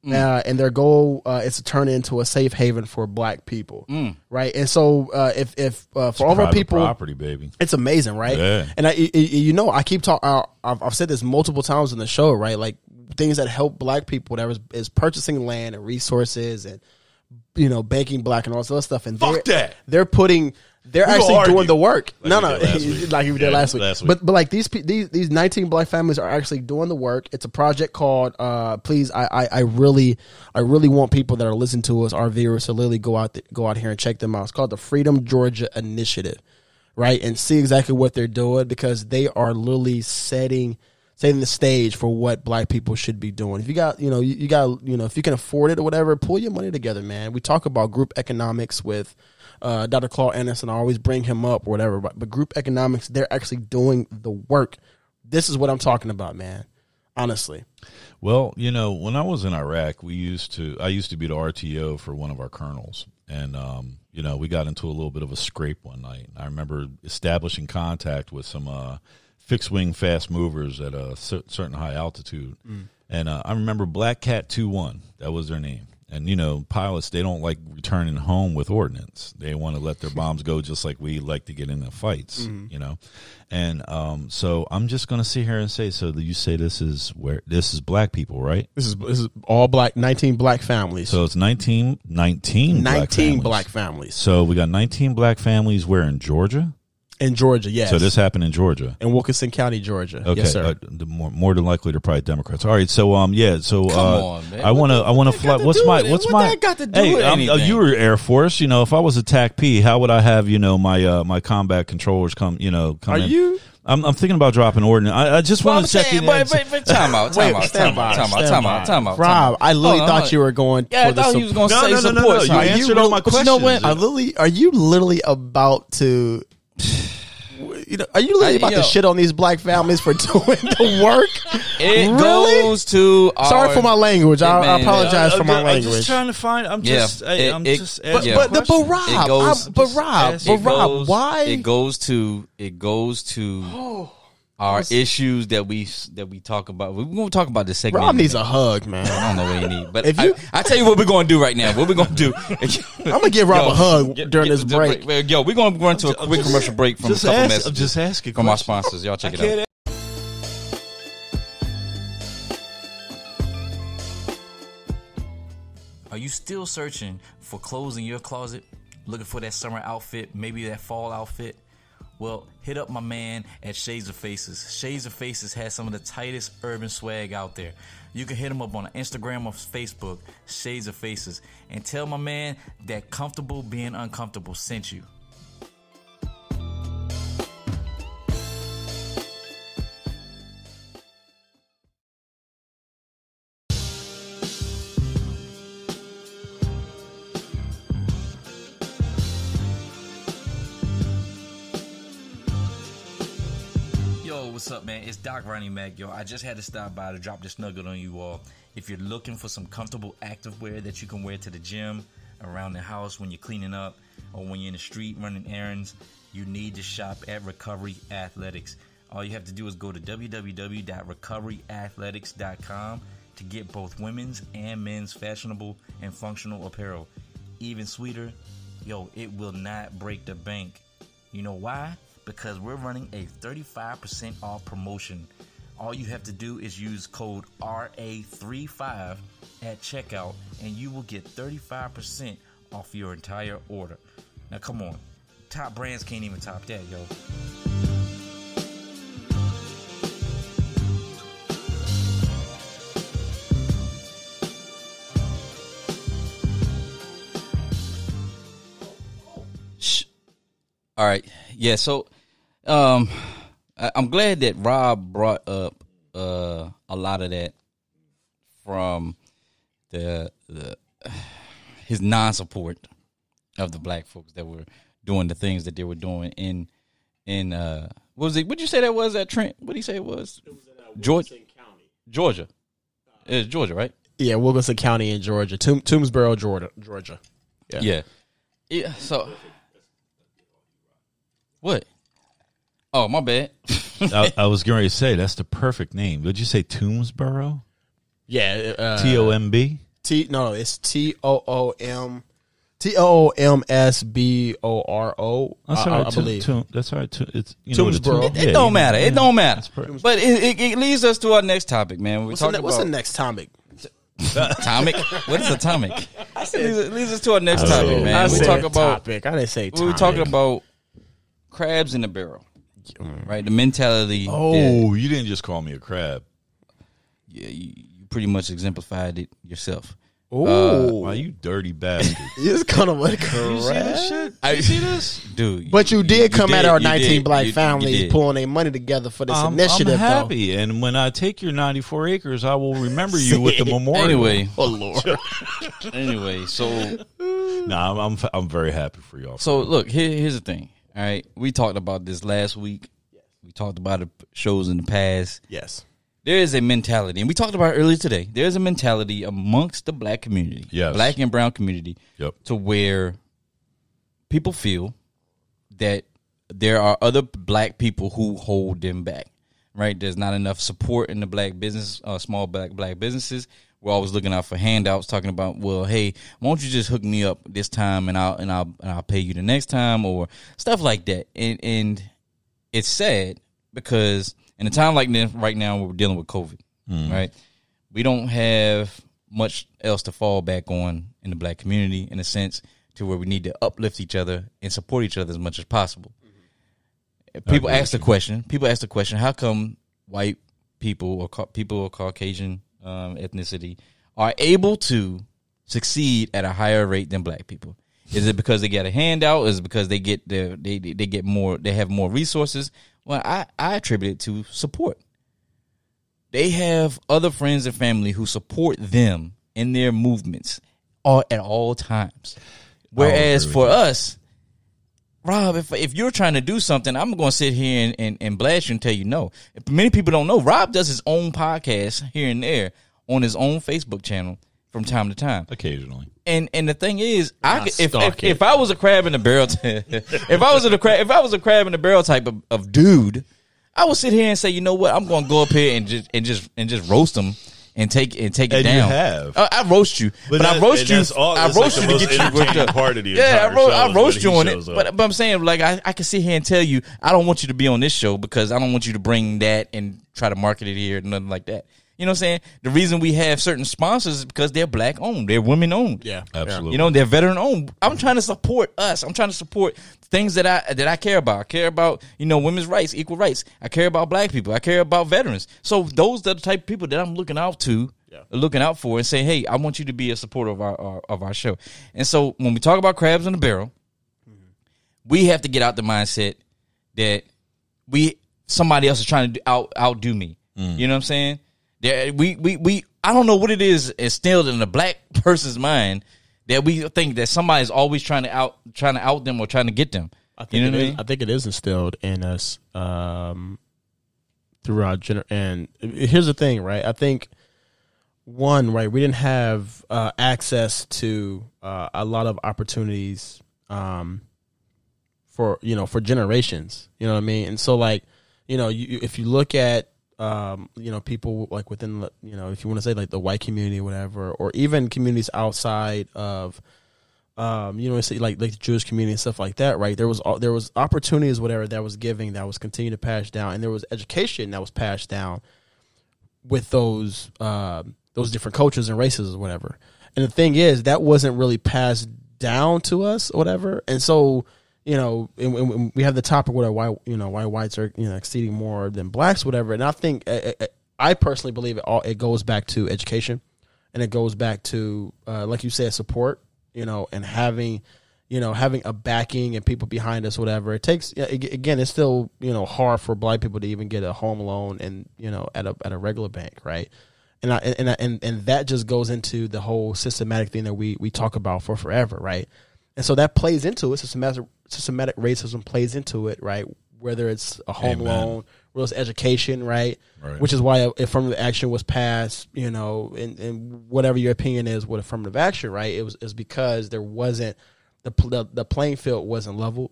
Uh, and their goal uh, is to turn it into a safe haven for black people, right? And so, uh, if if uh, for all of our people, property, baby. it's amazing, right? Yeah. And I, y- y- you know, I keep talking. I've, I've said this multiple times in the show, right? Like things that help Black people, whatever, is, is purchasing land and resources and you know, banking black and all this other stuff. And Fuck they're, that. they're putting, they're actually argue. doing the work. no, we no, [LAUGHS] week. like you did Yeah, last week. last week. But but like these these these 19 black families are actually doing the work. It's a project called. uh Please, I I, I really I really want people that are listening to us, our viewers, to literally go out th- go out here and check them out. It's called the Freedom Georgia Initiative, right? And see exactly what they're doing because they are literally setting setting the stage for what black people should be doing. If you got, you know, you, you got, you know, if you can afford it or whatever, pull your money together, man. We talk about group economics with uh, Dr. Claude Anderson. I always bring him up or whatever, but, but group economics, they're actually doing the work. This is what I'm talking about, man. Honestly. Well, you know, when I was in Iraq, we used to I used to be the RTO for one of our colonels, and um, you know, we got into a little bit of a scrape one night. I remember establishing contact with some uh, fixed wing fast movers at a certain high altitude, and uh, I remember Black Cat Two One. That was their name. And you know, pilots they don't like returning home with ordnance. They want to let their bombs go, just like we like to get into fights. You know, and um, so I'm just going to sit here and say, so you say this is where this is black people, right? This is this is all black, 19 black families. So it's 19, 19, 19 black families. black families So we got 19 black families where in Georgia? In Georgia, yes. So this happened in Georgia. in Wilkinson County, Georgia. Okay, Yes, sir. uh, the more, more than likely they're probably Democrats. All right, so um, yeah, so Come uh, on, man. I want to, I want to fly. What's my, what's What my? that got to do hey, with I'm- uh, you were Air Force. You know, if I was a TAC P, how would I have you know my uh my combat controllers come? You know, come Are in? you? I'm, I'm thinking about dropping ordnance. I, I just Well, want to check saying, in. but, but, but time out, [LAUGHS] time Wait, out, time out, time out, time out, time out. Rob, I literally on, thought you were going. Yeah, I for the thought sup- he was going to No, say no, no, no, support. no, you answered all my But you know what? questions. Are literally, are you literally about to? [SIGHS] You know, are you literally I- about yo. to shit on these black families for [LAUGHS] doing the work? It Really? goes to Sorry for my language. I, I apologize I'm for my language. I'm just trying to find. I'm Yeah, just. I, it- I'm it- just. but- yeah. but, the, but questions. Rob, It goes- I'm- but Rob, It but Rob, goes- why? It goes to it goes to [GASPS] [GASPS] [GASPS] our issues that we that we talk about. We're going to talk about this segment. Rob needs a hug, man. I don't know what he need, but If if you- you, I, I tell you what we're going to do right now. What we're going to do? [LAUGHS] I'm gonna give Rob a hug during this break. Yo, we're going to go into a quick commercial break from a Just couple ask- messages I'm just asking from our sponsors. Y'all check I it out. Are you still searching for clothes in your closet? Looking for that summer outfit, maybe that fall outfit? Well, hit up my man at Shades of Faces. Shades of Faces has some of the tightest urban swag out there. You can hit him up on Instagram or Facebook, Shades of Faces, and tell my man that Comfortable Being Uncomfortable sent you. It's Doc Ronnie Mac. Yo, I just had to stop by to drop this nugget on you all. If you're looking for some comfortable activewear that you can wear to the gym, around the house when you're cleaning up, or when you're in the street running errands, you need to shop at Recovery Athletics. All you have to do is go to www.recoveryathletics.com to get both women's and men's fashionable and functional apparel. Even sweeter, yo, it will not break the bank. You know why? Because we're running a 35% off promotion. All you have to do is use code RA35 at checkout and you will get 35% off your entire order. Now, come on. Top brands can't even top that, yo. All right. Yeah. So, um, I, I'm glad that Rob brought up uh a lot of that from the the his non-support of the black folks that were doing the things that they were doing in in uh what was it? What'd you say that was at Trent? What did he say it was? It was in, uh, Georgia. County, Georgia. It's Georgia, right? Yeah, Wilkinson County in Georgia, Toom- Toomsboro, Georgia. Georgia. Yeah. Yeah. Yeah. So what? Oh, my bad. I, [LAUGHS] I was going to say that's the perfect name. Did you say Tombsboro? Yeah. Uh, T O M B. T no, it's T O O M T O O M S B O R O. That's I- all I. I Toom- believe. Toom- that's all right. Toom- It's you know what a Tombsboro. tomb- It yeah, don't you- matter. It yeah. don't matter. But it, it, it leads us to our next topic, man. We're What's, the, talking ne- what's the next topic? atomic. What is atomic? [LAUGHS] Leads, us- leads us to our next topic, said- man. I we said talk about topic. I didn't say we were talking about crabs in the barrel, Mm. right? The mentality. that- Oh, you didn't just call me a crab. yeah, you, you pretty much exemplified it yourself. Ooh, uh, Why you dirty bastard? it's kind of like you see this shit? You see this? Dude, But you did come at our 19 did, black you- you families did. pulling their money together for this I'm, initiative. I'm though. happy, and when I take your 94 acres, I will remember you with the [LAUGHS] memorial. Anyway, Oh Lord, [LAUGHS] anyway, so no, I'm, I'm I'm very happy for y'all. So look, here, here's the thing. All right, we talked about this last week. Yes. We talked about the shows in the past. yes, There is a mentality, and we talked about it earlier today. There is a mentality amongst the black community, Yes. black and brown community, Yep. to where people feel that there are other black people who hold them back. Right? There's not enough support in the black business, uh, small black black businesses. We're always looking out for handouts, talking about, well, hey, why don't you just hook me up this time, and I'll and I'll and I'll pay you the next time, or stuff like that. And and it's sad because in a time like this, right now, we're dealing with COVID, right? We don't have much else to fall back on in the black community, in a sense, to where we need to uplift each other and support each other as much as possible. People ask the question. People ask the question: How come white people or ca- people of Caucasian um, ethnicity are able to succeed at a higher rate than black people? Is it because they get a handout? Is it because they get the they they get more they have more resources? Well, I I attribute it to support. They have other friends and family who support them in their movements all at all times. Whereas for us, Rob, if if you're trying to do something, I'm going to sit here and, and, and blast you and tell you no. Many people don't know. Rob does his own podcast here and there on his own Facebook channel from time to time. Occasionally, And and the thing is, I could, if, if if I was a crab in a barrel, t- [LAUGHS] if I was a crab, if I was a crab in the barrel type of, of dude, I would sit here and say, you know what, I'm going to go up here and just and just and just roast them and take and take it And you down. have. I, I roast you, but, I that- roast you. all- I that's like roast you to get you worked up. part of the yeah, I, ro- I roast you on it, but but I'm saying like I, I can sit here and tell you I don't want you to be on this show because I don't want you to bring that and try to market it here, and nothing like that. You know what I'm saying? The reason we have certain sponsors is because they're black owned, they're women owned. yeah, absolutely. You know, they're veteran owned. I'm trying to support us. I'm trying to support things that I that I care about. I care about, you know, women's rights, equal rights. I care about black people. I care about veterans. So those are the type of people that I'm looking out to, looking out for and say, hey, I want you to be a supporter of our, our of our show. And so when we talk about crabs in the barrel, mm-hmm. we have to get out the mindset that we somebody else is trying to do, out outdo me. Mm. You know what I'm saying? There, we we we I don't know what it is instilled in a black [LAUGHS] person's mind that we think that somebody's always trying to out trying to out them or trying to get them. I think you know it what I mean? I think it is instilled in us um, throughout gener- and here's the thing, right? I think one, right, we didn't have uh, access to uh, a lot of opportunities um, for you know for generations. You know what I mean? And so like you know you, if you look at um, you know people like within the you know if you want to say like the white community or whatever, or even communities outside of um, you know, like like the Jewish community and stuff like that, right? There was there was opportunities, whatever that was giving, that was continuing to pass down, and there was education that was passed down with those um, those different cultures and races or whatever. And the thing is, that wasn't really passed down to us whatever. And so, you know, and, and we have the topic where why you know why whites are you know exceeding more than blacks, whatever. And I think I, I- I personally believe it all it goes back to education, and it goes back to uh, like you said, support. You know, and having you know having a backing and people behind us, whatever. It takes again, it's still you know hard for black people to even get a home loan and you know at a at a regular bank, right? and I, and I, and and that just goes into the whole systematic thing that we we talk about for forever, right? And so that plays into it. Systematic systematic racism plays into it, right? Whether it's a home Amen. loan, whether it's education, right? Right. Which is why affirmative action was passed, you know, and, and whatever your opinion is with affirmative action, right? It was is because there wasn't the, the the playing field wasn't leveled,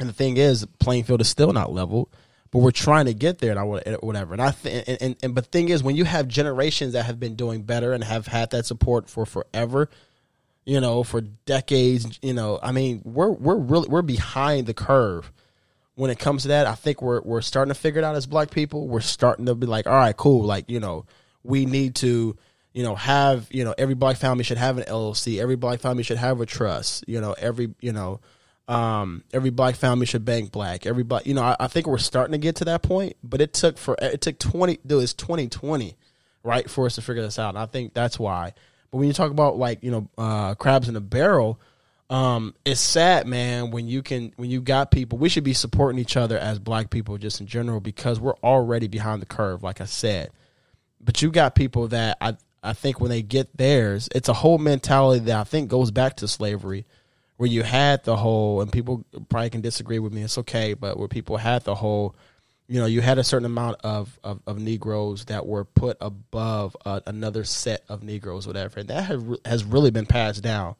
and the thing is, the playing field is still not leveled but we're trying to get there and I would- whatever. And I th- and, and and but thing is, when you have generations that have been doing better and have had that support for forever, you know, for decades, you know, I mean, we're we're really we're behind the curve when it comes to that. I think we're we're starting to figure it out as black people. We're starting to be like, all right, cool, like you know, we need to. you know, have you know every black family should have an LLC. Every black family should have a trust. You know, every you know, um, every black family should bank black. Everybody, you know, I, I think we're starting to get to that point, but it took for it took twenty. Dude, it's twenty twenty, right, for us to figure this out. And I think that's why. But when you talk about like you know uh, crabs in a barrel, um, it's sad, man. When you can, when you got people, we should be supporting each other as black people, just in general, because we're already behind the curve, like I said. But you got people that I, I think when they get theirs, it's a whole mentality that I think goes back to slavery, where you had the whole, and people probably can disagree with me. It's okay, but where people had the whole, you know, you had a certain amount of of, of Negroes that were put above uh, another set of Negroes, whatever, and that has has really been passed down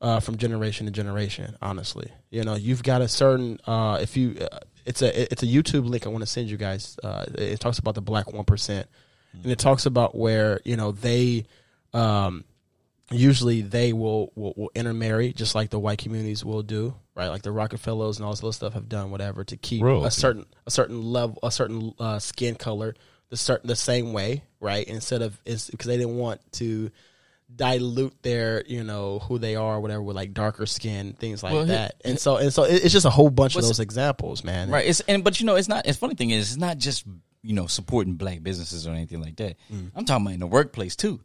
uh, from generation to generation. Honestly, you know, you've got a certain uh, if you uh, it's a it's a YouTube link I want to send you guys. Uh, it talks about the Black one percent, and it talks about where you know they um, usually they will, will will intermarry just like the white communities will do, right? Like the Rockefellers and all this other stuff have done whatever to keep Royalty. a certain a certain level a certain uh, skin color the certain the same way, right? Instead of is because they didn't want to dilute their you know who they are whatever with like darker skin things like Well, that and so and so it's just a whole bunch of those examples man Right. It's and but you know, it's not. It's funny thing is, it's not just you know supporting black businesses or anything like that. Mm. I'm talking about in the workplace too.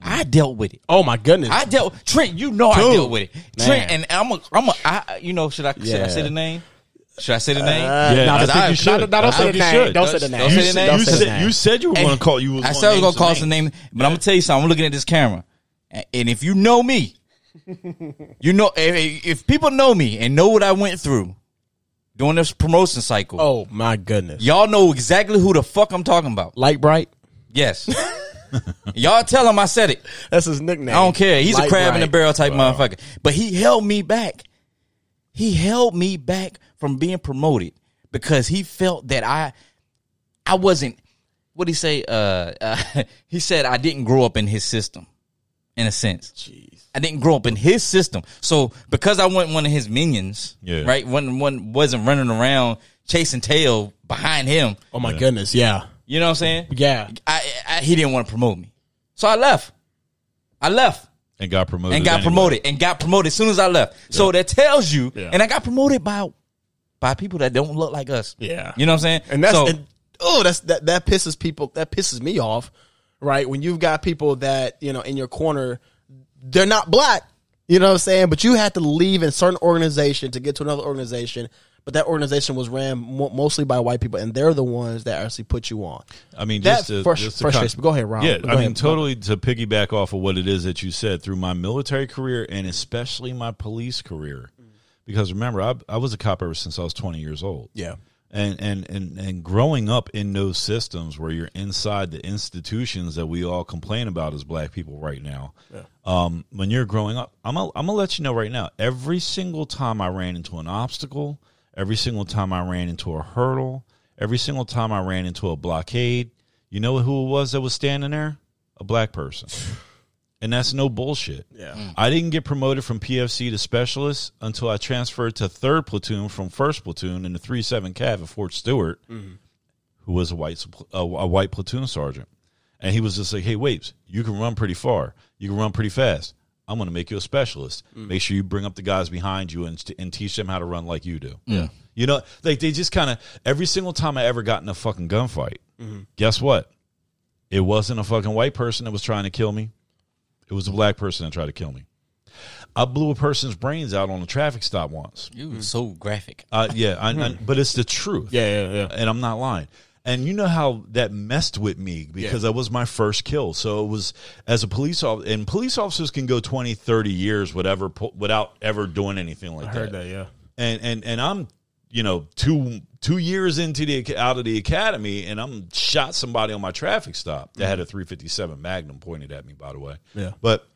I dealt with it. oh my goodness I dealt Trent. You know I Dude, dealt with it. Trent, man. and I'm a. I'm a. I, you know, should I? Should I say the name? Should I say the name? Uh, Yeah, no, I don't- think you should. no, no, I don't say the name. Don't say the name. don't You, say the said, name. you, say said, you said you were going to call. You was I said I was gonna call names. some name, but I'm gonna tell you something. I'm looking at this camera, and and if you know me, you know if, if people know me and know what I went through during this promotion cycle, oh my goodness y'all know exactly who the fuck I'm talking about. light bright Yes, [LAUGHS] [LAUGHS] y'all tell him I said it. that's his nickname I don't care. He's a Light crab in the Bright. barrel type motherfucker. But he held me back. He held me back from being promoted because he felt that I I wasn't what did he say? Uh, uh [LAUGHS] he said I didn't grow up in his system, in a sense. Jeez. I didn't grow up in his system. So because I wasn't one of his minions, Yeah. right? One one wasn't running around chasing tail behind him. oh my goodness yeah You know what I'm saying? yeah I, I he didn't want to promote me. So I left. I left and got promoted. and got anyway. promoted and got promoted as soon as I left. So that tells you, Yeah. and I got promoted by by people that don't look like us. Yeah. you know what I'm saying? and that's so, and, oh that's that that pisses people that pisses me off right when you've got people that you know in your corner they're not black you know what i'm saying but you had to leave in certain organization to get to another organization but that organization was ran mo- mostly by white people and they're the ones that actually put you on I mean, That just to, just to frustrates con-. Go ahead, Ron. Yeah, I mean, ahead. totally to piggyback off of what it is that you said through my military career and especially my police career, because remember, I, I was a cop ever since I was twenty years old. yeah and and and and growing up in those systems where you're inside the institutions that we all complain about as black people right now um when you're growing up i'm gonna, I'm gonna let you know right now every single time i ran into an obstacle every single time i ran into a hurdle every single time i ran into a blockade you know who it was that was standing there? A black person. [SIGHS] And that's no bullshit. Yeah. Mm. I didn't get promoted from PFC to specialist until I transferred to third platoon from first platoon in the three seven Cav at Fort Stewart, mm-hmm. who was a white a, a white platoon sergeant, and he was just like, "Hey, Wapes, you can run pretty far, you can run pretty fast. I'm going to make you a specialist. Mm. Make sure you bring up the guys behind you and, and teach them how to run like you do. Yeah, you know, like they just kind of every single time I ever got in a fucking gunfight, mm-hmm. guess what? It wasn't a fucking white person that was trying to kill me. It was a black person that tried to kill me. I blew a person's brains out on a traffic stop once. you were so graphic. Uh, yeah, I, I, hmm. but it's the truth. yeah yeah yeah and I'm not lying. And you know how that messed with me because that was my first kill. So it was as a police officer, and police officers can go 20, 30 years, whatever, po- without ever doing anything like that. i heard that yeah and and and I'm you know two two years into the out of the academy and I'm shot somebody on my traffic stop that had a mm-hmm. 357 Magnum pointed at me by the way Yeah. but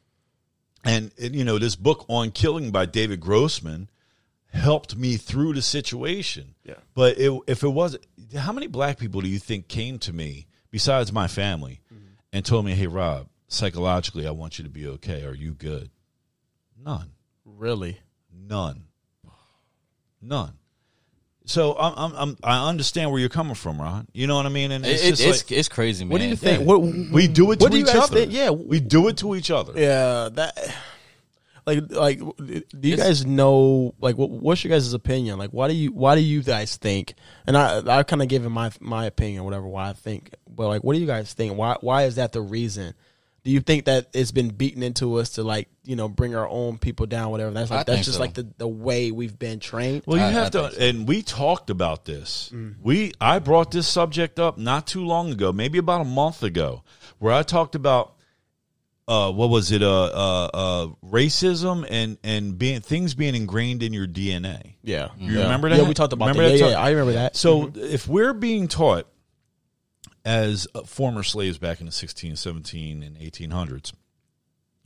and, and you know this book on killing by David Grossman helped me through the situation Yeah. but it, if it was how many black people do you think came to me besides my family mm-hmm. and told me hey Rob psychologically I want you to be okay are you good none really None. None. so I'm, I'm, I'm I understand where you're coming from, Ron. You know what I mean? And it's it- just it's, like it's crazy, man. What do you think? Yeah. What, we do it to what do you each guys other. think? Yeah. we do it to each other. Yeah, that like like do you guys know like what, what's your guys' opinion? Like why do you why do you guys think? And I I kind of gave him my my opinion whatever why I think. But like what do you guys think? Why why is that the reason? Do you think that it's been beaten into us to like, you know, bring our own people down whatever? That's I like that's just so. like the the way we've been trained. Well, you I- have I to, so. and we talked about this. Mm. We I brought this subject up not too long ago, maybe about a month ago, where I talked about uh, what was it, uh, uh, uh, racism and and being things being ingrained in your DNA. Yeah. You yeah. remember Yeah, that? we talked about Remember that. Yeah, yeah, I remember that. So if we're being taught as former slaves back in the 16, 17, and 1800s,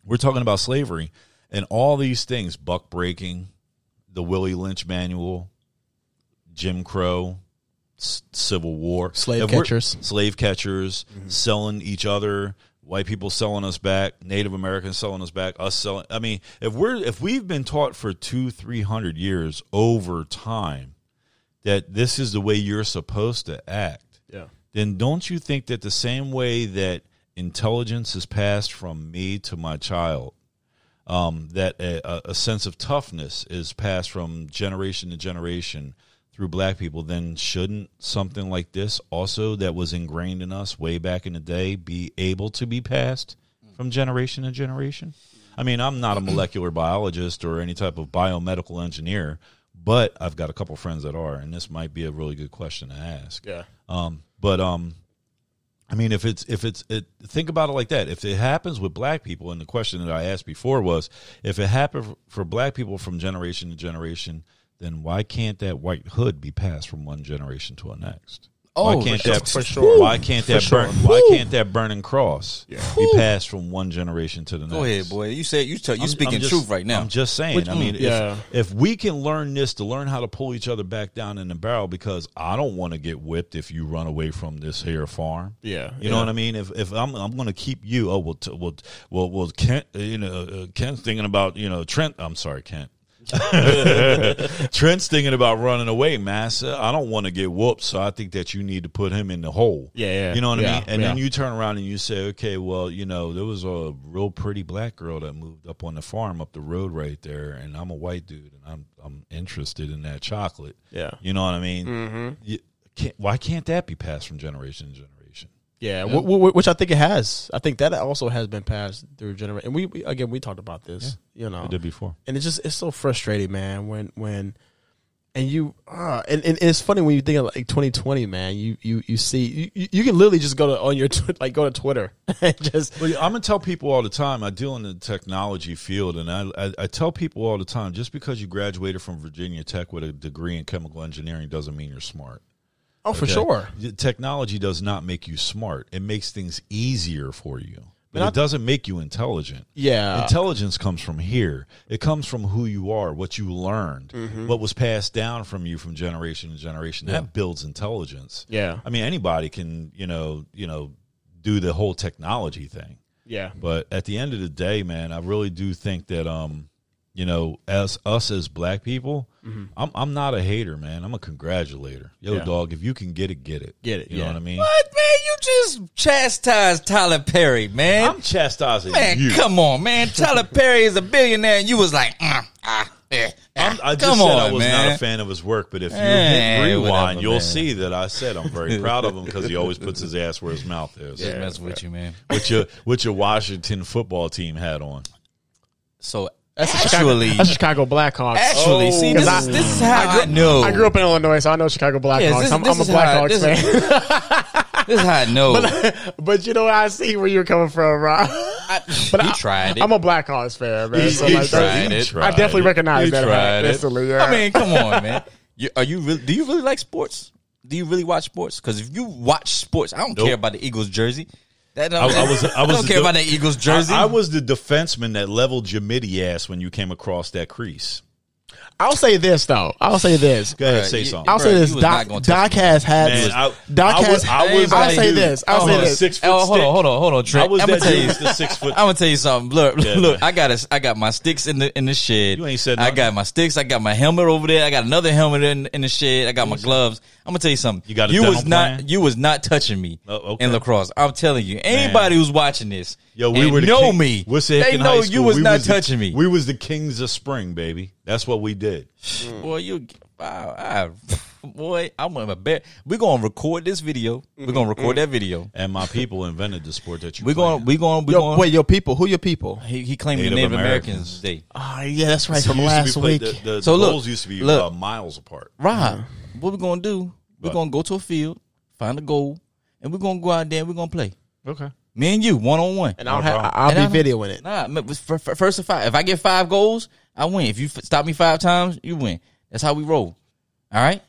we're talking about slavery and all these things, buck breaking, the Willie Lynch manual, Jim Crow, Civil War, Slave If catchers. slave catchers, selling each other, white people selling us back, Native Americans selling us back, us selling. I mean, if we're if we've been taught for two, three hundred years over time that this is the way you're supposed to act, Yeah. then don't you think that the same way that intelligence is passed from me to my child, um, that a, a sense of toughness is passed from generation to generation through black people, then shouldn't something like this also that was ingrained in us way back in the day be able to be passed from generation to generation? I mean, I'm not a molecular biologist or any type of biomedical engineer, but I've got a couple friends that are, and this might be a really good question to ask. Yeah. Um, but um, I mean, if it's if it's it, think about it like that. If it happens with black people, and the question that I asked before was, if it happened for black people from generation to generation, then why can't that white hood be passed from one generation to the next? Oh, why can't for that sure. For sure. Why can't For that sure. burn? Why can't that burning cross be passed from one generation to the next? Go ahead, boy. You said you tell you I'm- speaking I'm just- truth right now. I'm just saying. Which- I mean, yeah. if, if we can learn this to learn how to pull each other back down in the barrel, because I don't want to get whipped if you run away from this here farm. Yeah, you know what I mean. If if I'm I'm going to keep you, oh well, t- well, well, well, Kent, uh, you know, uh, Kent's thinking about you know Trent. I'm sorry, Kent. [LAUGHS] Trent's thinking about running away, Massa. I don't want to get whooped, so I think that you need to put him in the hole. Yeah, yeah. You know what I Yeah, mean? And then you turn around and you say, okay, well, you know, there was a real pretty black girl that moved up on the farm up the road right there, and I'm a white dude, and I'm I'm interested in that chocolate. Yeah. You know what I mean? Mm-hmm. You, can't, why can't that be passed from generation to generation? Yeah, wh- wh- which I think it has. I think that also has been passed through generation. And we, we again we talked about this, you know, I did before. and it's just it's so frustrating, man. When when and you uh, and, and it's funny when you think of like 2020, man. You you you see you, you can literally just go to on your tw- like go to Twitter [LAUGHS] and just Well, I'm gonna tell people all the time. I deal in the technology field, and I, I I tell people all the time: just because you graduated from Virginia Tech with a degree in chemical engineering doesn't mean you're smart. Oh for sure. The Technology does not make you smart. It makes things easier for you. But I- it doesn't make you intelligent. Yeah, Intelligence comes from here. It comes from who you are, what you learned, Mm-hmm. what was passed down from you from generation to generation. That builds intelligence. yeah, I mean, anybody can, you know, you know, do the whole technology thing. yeah, But at the end of the day, man, I really do think that um, you know, as us as black people, I'm I'm not a hater, man. I'm a congratulator. Yo, Mm-hmm. Yeah. dog, if you can get it, get it. Get it, You know what I mean? what man? You just chastised Tyler Perry, man. I'm chastising man, you. come on, man. Tyler [LAUGHS] Perry is a billionaire, and you was like, mm, ah, eh, I'm, I just come said on, I was man. not a fan of his work, but if you hit rewind, whatever, you'll man. see that I said I'm very proud of him because he always puts his ass where his mouth is. Just messing with you, man. With your with your Washington football team hat on. So that's a Chicago, actually, that's a Chicago Blackhawks. actually, see, this, I- is, this is how I, grew, know. I grew up in Illinois, so I know Chicago Blackhawks. Yeah, this- I'm, this I'm a is how- Blackhawks this is- fan. [LAUGHS] This is how I know. but you know, I see where you're coming from, Rob. [LAUGHS] But he I, tried it. I'm a Blackhawks fan, man. So He like, tried that- it. I definitely recognize He that tried it. instantly. Yeah. I mean, come on, [LAUGHS] man. You, are you really? Do you really like sports? Do you really watch sports? Because if you watch sports, I don't Nope. care about the Eagles jersey. That don't, I- I was- I was don't the- care about the Eagles jersey. I, I was the defenseman that leveled your midi ass when you came across that crease. I'll say this though. I'll say this. Go ahead, Bruh, say you- something. I'll Bruh, say this. Doc, Doc has had. Man, I- Doc I has. was- I was I'll say dude. this. I'll Oh, say this. six foot Oh, hold on, hold on, hold on, I Trent. was I'm that gonna tell you. the six foot. I'm gonna tell you something. Look, Yeah, look. man. I got a, I got my sticks in the in the shed. You ain't said I got my sticks. I got my helmet over there. I got another helmet in, in the shed. I got my gloves. I'm gonna tell you something. You got a you dental was not plan? you was not touching me Oh, okay. in lacrosse. I'm telling you. Anybody who's watching this, Yo, we and were the know king- me. Wissahickon they High know School. you was We not the- touching me. We was the kings of spring, baby. That's what we did. Boy, you, wow, I, [LAUGHS] boy, I'm a bear. We're gonna record this video. We're gonna record that video. And my people invented the sport that you. We're gonna, we're gonna, we Yo, gonna. wait, your people. Who your people? He, he claimed Native the Native Americans. Americans Day. Oh yeah, that's right. So From it to be last week. The, the, So the look, goals used to be look. uh, miles apart. Rob, what we're gonna do? We're gonna go to a field, find a goal, and we're gonna go out there and we're gonna play. Okay. Me and you, one on one. and I'll No have, problem. I'll And be I- videoing it. Nah, m- f- f- first to five. If I get five goals, I win. If you f- stop me five times, you win. That's how we roll. All right.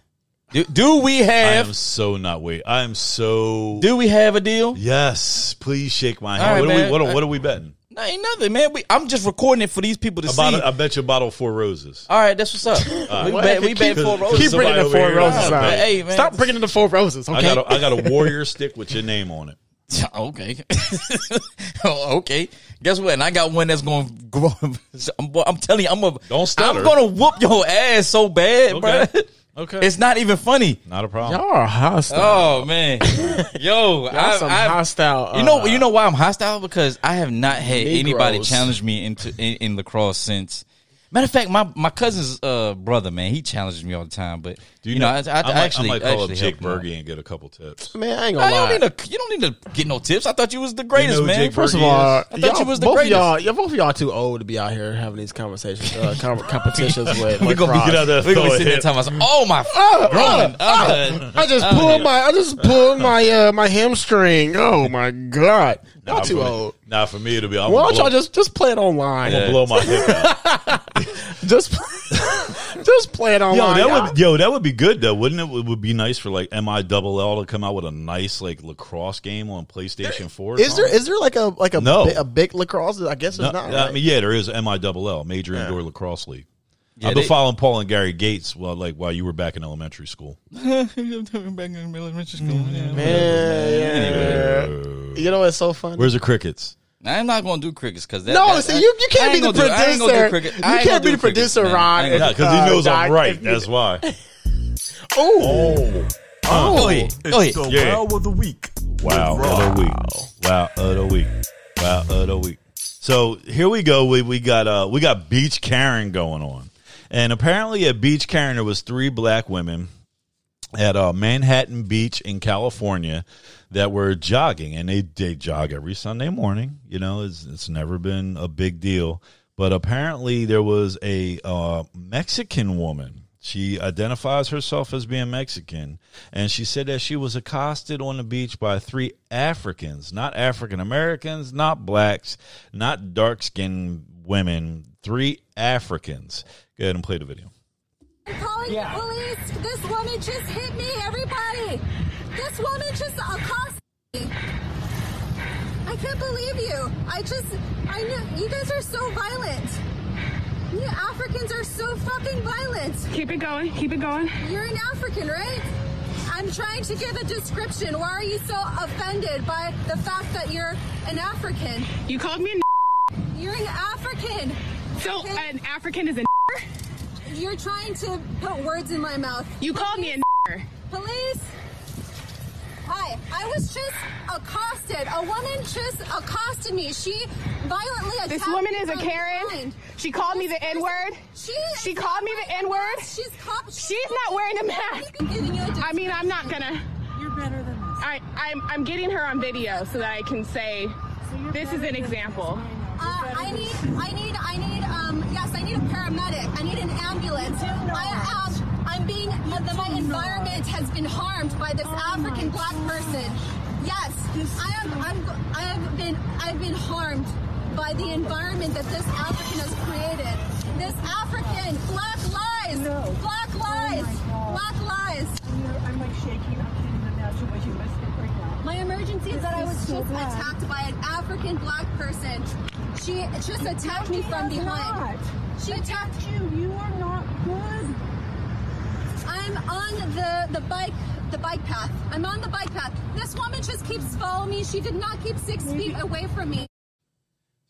Do, do we have? I am so not wait. I am so. Do we have a deal? Yes, please shake my hand. right, what, are we, what, are, what are we betting? No, ain't nothing, man. We, I'm just recording it for these people to A see. bottle, I bet you a bottle of Four Roses. All right, that's what's up. we What? bet, we bet four roses. Keep bringing the somebody four over here. roses Nah, out. man. Hey, man. Stop bringing the four roses. Okay. I got a, I got a warrior stick with your name on it. [LAUGHS] okay. [LAUGHS] Oh, okay. Guess what? And I got one that's going to grow. [LAUGHS] I'm, I'm telling you, I'm a. Don't stutter. I'm going to whoop your ass so bad, Okay. bro. Okay. It's not even funny. not a problem. Y'all are hostile. Oh man, yo, [LAUGHS] Y'all I, some I, hostile. You know, uh, you know why I'm hostile because I have not had anybody challenge me into in, in lacrosse since. Matter of fact, my my cousin's uh, brother, man, he challenges me all the time. But Do you, know, I, I, I might, actually I might I call up Jake help. Bergey and get a couple tips. Man, I ain't gonna you lie. don't need to. You don't need to get no tips. I thought you was the greatest, know man. Jake First of all, is. I thought y'all, was the both greatest. of y'all, y'all, both of y'all too old to be out here having these conversations, uh, com- [LAUGHS] competitions with. We're gonna be lacrosse. get out there. We're gonna be sitting there talking about, oh my growing. Uh, I just pulled my, I just pulled my, uh, my hamstring. Oh my god, y'all Nah, too for me- old. Nah, for me it'll be. I'm Why don't y'all just just play it online? I'm gonna blow my hip out. [LAUGHS] [LAUGHS] Just, [LAUGHS] just play it online. Yo, that Y'all- would yo, that would be good though, wouldn't it? It would be nice for like Mi Double L to come out with a nice like lacrosse game on PlayStation Four. Is there something. is there like a like a No. bi- a big lacrosse? I guess there's No, not. I right? mean, yeah, there is Mi Double L, Major Indoor Lacrosse League. Yeah, I've been they- following Paul and Gary Gaits while like while you were back in elementary school. [LAUGHS] back in elementary school. yeah. Man, you know what's so funny? Where's the crickets? I'm not gonna do crickets because that. no, that- see, you, you can't be ain't the gonna do- I ain't gonna do producer. cricket. You can't be do the producer, crickets. Ron. If, Yeah, because he knows I'm right. if you- That's why. [LAUGHS] Oh, Go ahead. Go ahead. the Yeah. wow of the week. Wow of the week. Wow of the week. Wow of the week. So here we go. We we got uh we got Beach Karen going on, and apparently at Beach Karen there was three black women at uh, Manhattan Beach in California that were jogging, and they they jog every Sunday morning. You know, it's it's never been a big deal, but apparently there was a uh, Mexican woman. She identifies herself as being Mexican, and she said that she was accosted on the beach by three Africans, not African Americans, not blacks, not dark skinned women, three Africans. Go ahead and play the video. Calling the police. This woman just hit me, everybody. This woman just accosted me. I can't believe you. I just, I know, you guys are so violent. You Africans are so fucking violent. Keep it going. Keep it going. You're an African, right? I'm trying to give a description. Why are you so offended by the fact that you're an African? You called me a You're an African. so okay? an African is a You're trying to put words in my mouth. You called me a Police? Hi, I was just accosted. A woman just accosted me. She violently attacked This woman me is a Karen. behind. She called me the N word. She She called me the N word. She's caught. She's not wearing a mask. giving you a I mean, I'm not gonna. You're better than this. I, I'm, I'm getting her on video so that I can say this is an example. Uh, I need, I need, I need, um, yes, I need a paramedic. I need an ambulance. I am, I'm being, the, my environment has been harmed by this African black person. Yes, I am, I'm, I have been, I've been harmed by the environment that this African has created. She just attacked me from behind. not She attacked you. You are not good. I'm on the the bike the bike path. I'm on the bike path. This woman just keeps following me. She did not keep six feet away from me.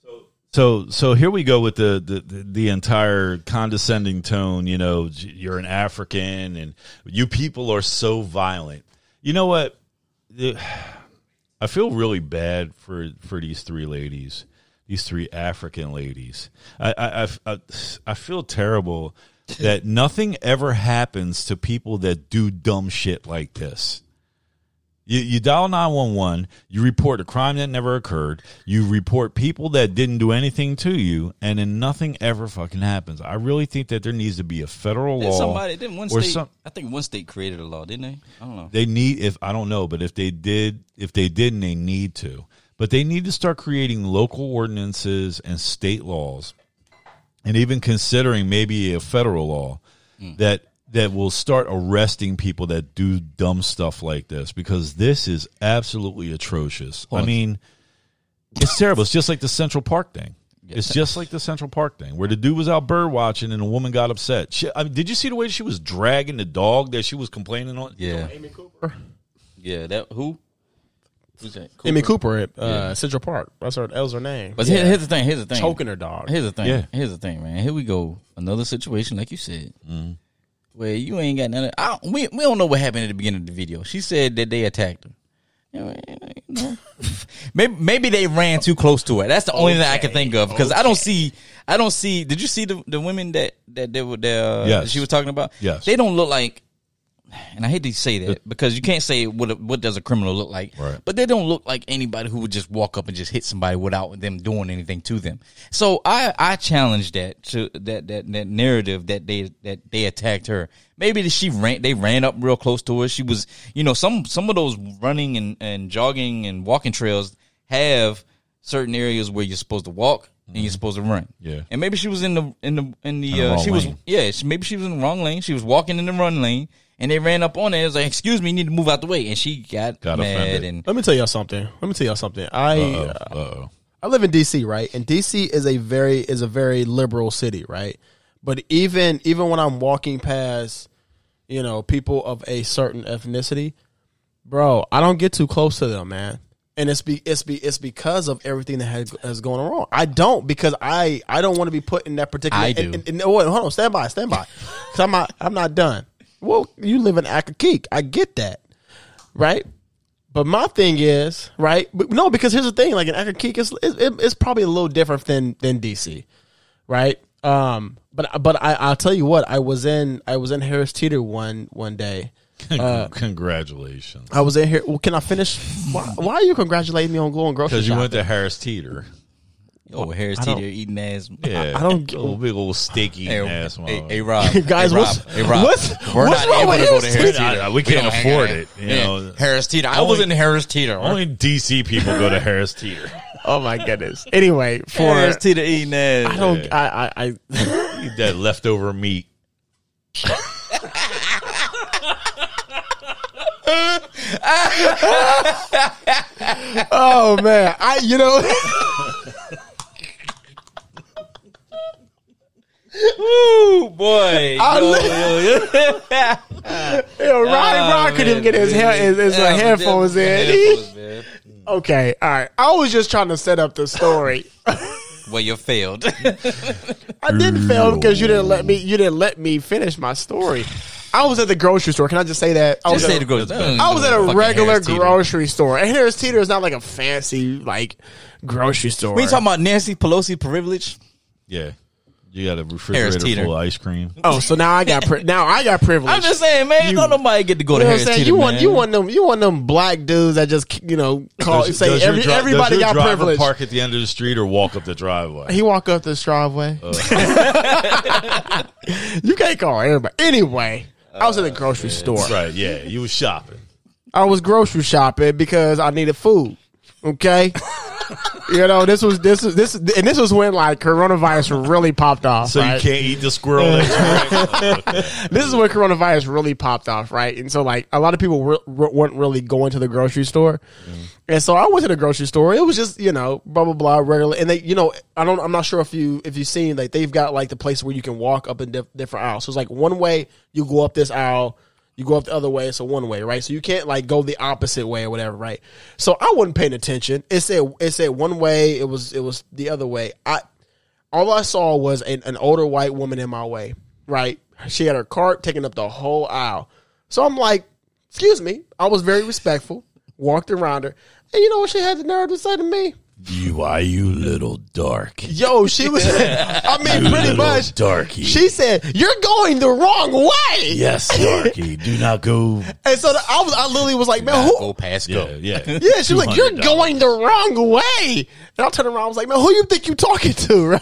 So so so here we go with the, the the the entire condescending tone. You know, you're an African, and you people are so violent. You know what? [SIGHS] I feel really bad for for these three ladies, these three African ladies. I I I, I, feel terrible that [LAUGHS] nothing ever happens to people that do dumb shit like this. You, you dial 911, you report a crime that never occurred, you report people that didn't do anything to you, and then nothing ever fucking happens. I really think that there needs to be a federal law. somebody didn't one or state? some- I think one state created a law, didn't they? I don't know. they need if I don't know, but if they did, if they didn't, they need to. But they need to start creating local ordinances and state laws, and even considering maybe a federal law hmm. that that will start arresting people that do dumb stuff like this because this is absolutely atrocious. I mean, it's terrible. It's just like the Central Park thing. It's just like the Central Park thing, where the dude was out bird watching and a woman got upset. She, I mean, did you see the way she was dragging the dog that she was complaining on? Yeah, Amy Cooper. yeah. That who? Who's that? Amy Cooper at uh, Central Park. That's her. That was her name. But here- here's the thing. Here's the thing. choking her dog. Here's the thing. Yeah. Here's the thing, man. Here we go. Another situation, like you said, Mm-hmm. where you ain't got nothing. I, don't- we we don't know what happened at the beginning of the video. She said that they attacked her. You know, you know. [LAUGHS] maybe maybe they ran too close to her. That's the only thing I can think of because I don't see. I don't see. Did you see the the women that that they were there? Yes. she was talking about. Yes. they don't look like. And I hate to say that because you can't say what a- what does a criminal look like, Right. but they don't look like anybody who would just walk up and just hit somebody without them doing anything to them. So I I challenge that to that that that narrative that they that they attacked her. Maybe she ran they ran up real close to her. She was you know some some of those running and and jogging and walking trails have certain areas where you're supposed to walk and you're supposed to run. Yeah. And maybe she was in the in the in the, In the uh, wrong she was yeah she, maybe she was in the wrong lane. She was walking in the run lane. And they ran up on her. It was like, "Excuse me, you need to move out the way." And she got, Got mad. offended. And Let me tell y'all something. Let me tell y'all something. I Uh uh, oh. I live in DC, right? And DC is a very is a very liberal city, right? But even even when I'm walking past, you know, people of a certain ethnicity, bro, I don't get too close to them, man. And it's be it's be it's because of everything that has, has going wrong. I don't because I I don't want to be put in that particular. I do. And, and, and- wait, hold on, stand by, stand by, [LAUGHS] because I'm not I'm not done. Well, you live in Accokeek, I get that, right? But my thing is right. But no, because here's the thing: like in Accokeek, it's it, it's probably a little different than than DC, right? Um, but but I I'll tell you what, I was in I was in Harris Teeter one one day. Uh, Congratulations. I was in here. Well, can I finish? Why, why are you congratulating me on going grocery Because you shopping? went to Harris Teeter. oh, Harris I don't- Teeter eating ass. Yeah. I don't get- little big old steaky Hey, ass. hey, motherfucker. hey, Rob, [LAUGHS] Guys, hey, what's- Rob, hey, Rob. what's- We're what's not wrong able with to go Harris to Harris Teeter? Teeter. We can't don't hang afford out. it, you Yeah. know. Harris Teeter. I Only- was in Harris Teeter. Only DC people go to Harris Teeter. [LAUGHS] Oh my goodness. Anyway, for Harris Teeter eating ass. I don't. I I. I Eat that leftover meat. [LAUGHS] oh man, I you know. Ooh, boy. [LAUGHS] I Yo, li- yo, yo. Yo, [LAUGHS] Ryan Oh, Rock couldn't even get his, hair, his, his uh, Yeah, headphones in. [LAUGHS] headphones, okay, all right. I was just trying to set up the story. Well, you failed. I didn't fail because you didn't let me. You didn't let me finish my story. I was at the grocery store. Can I just say that? I was Just say at the a- grocery. I was at a Fucking regular Harris Teeter. grocery store, and Harris Teeter is not like a fancy like grocery store. We ain't talking about Nancy Pelosi privilege. Yeah. You got a refrigerator Teeter. full of ice cream. oh, so now I got pri- now I got privilege. I'm just saying, man. You- don't nobody get to go You to know what I'm Harris saying? Teeter, You want man. you want them you want them black dudes that just you know call Does- say does your every, dri- everybody does your got driver privilege. Park at the end of the street or walk up the driveway. He walk up this driveway. Uh. [LAUGHS] you can't call everybody. Anyway, I was in the grocery store. right. Yeah. You was shopping. I was grocery shopping because I needed food. Okay. [LAUGHS] you know, this was this is this and this was when like coronavirus really popped off. So right? you can't eat the squirrel. [LAUGHS] This is when coronavirus really popped off, right? And so like a lot of people re- re- weren't really going to the grocery store, and so I went to the grocery store. It was just you know blah blah blah regular, and they you know I don't I'm not sure if you if you've seen like they've got like the place where you can walk up in diff- different aisles. So it's like one way you go up this aisle. You go up the other way, it's a one way, right? So you can't like go the opposite way or whatever, right? So I wasn't paying attention. It said it said one way, it was it was the other way. I all I saw was an, an older white woman in my way, right? She had her cart taking up the whole aisle. So I'm like, excuse me. I was very respectful, walked around her. And you know what she had the nerve to say to me? You are you little dark. Yo, she was, [LAUGHS] I mean, You pretty much. darky. She said, you're going the wrong way. yes, darky. [LAUGHS] Do not go. And so the, I was, I literally was like, man, Go who? past Yeah, go. yeah. [LAUGHS] Yeah, she was like, you're going the wrong way. And I turned around, I was like, man, who you think you talking to, right?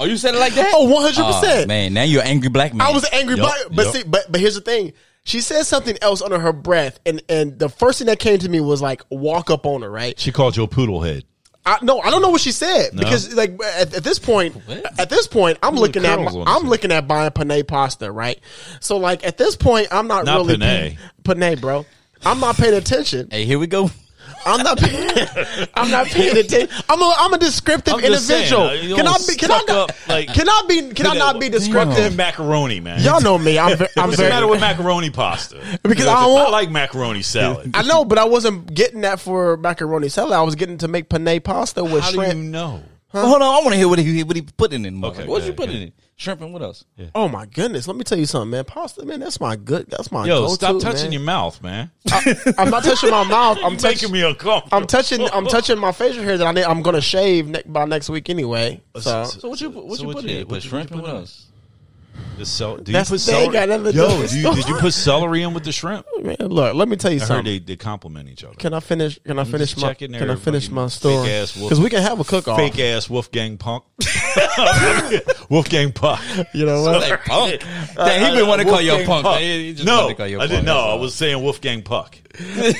Oh, you said it like that? Oh, 100%. Oh, man, now you're an angry black man. I was an angry Yup, black, but yup. see, but but here's the thing. She said something else under her breath, and and the first thing that came to me was like walk up on her, right? She called you a poodle head. I, no, I don't know what she said No? because like at, at this point, What? at this point, I'm looking at my- I'm looking at buying penne pasta, right? So like at this point, I'm not, Not really penne. paying, penne, bro. I'm not paying attention. Hey, here we go. I'm not. Paying, [LAUGHS] I'm not paying attention. I'm a. I'm a descriptive I'm individual. saying, can I be? Can I not? up, like- can I be? Can I not be descriptive? Descriptive macaroni, man. Y'all know me. I'm. ve- I'm What's the matter with macaroni pasta? Because I I, won't- like macaroni salad. I know, but I wasn't getting that for macaroni salad. I was getting to make penne pasta with How do shrimp. you know? Well, hold on, I want to hear what he what he put in it. Okay, what you put in it? Shrimp and what else? Oh my goodness! Let me tell you something, man. Pasta, man. That's my good. That's my Yo, go-to, stop touching man. your mouth, man. I'm not touching my mouth. I'm [LAUGHS] You're touching. making me uncomfortable. I'm touching. I'm touching my facial hair that I need, I'm gonna shave ne- by next week anyway. So So what you what So you what put you- in it? what Put shrimp and what else? Cel- do That's- you put celery? Yo, do you, did you put celery in with the shrimp? [LAUGHS] man, look, let me tell you I heard something. they, they compliment each other. Can I finish? Can I finish just my? Can I finish my story? Because we can have a cook off. Fake ass Wolfgang Punk. [LAUGHS] Wolfgang Puck. You know what? Like punk. Damn, he been want to call you a punk. Just no, wanted to call you a I didn't punk, know. I was saying Wolfgang Puck. I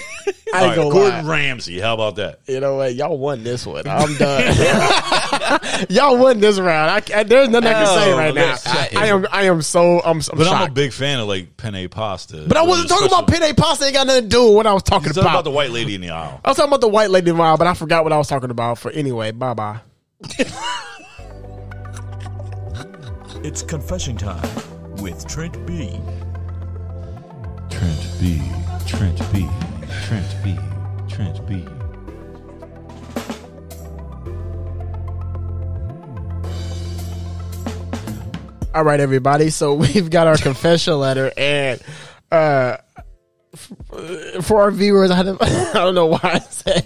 All right, Gordon lie. Ramsay. How about that? You know what? Y'all won this one. I'm done. [LAUGHS] Y'all won this round. I, I- there's nothing I can say Oh, right now. I. I am. I am so. I'm. I'm But I'm a big fan of like penne pasta. but I wasn't talking about penne pasta. Ain't got nothing to do with what I was talking Talking about. about the white lady in the aisle. I was talking about the white lady while, but I forgot what I was talking about. For anyway, bye bye. [LAUGHS] It's confession time with Trent B. Trent B. Trent B. Trent B. Trent B. All right, everybody. So [LAUGHS] we've got our confession letter, and uh, f- for our viewers, I, had [LAUGHS] to- I don't know why I said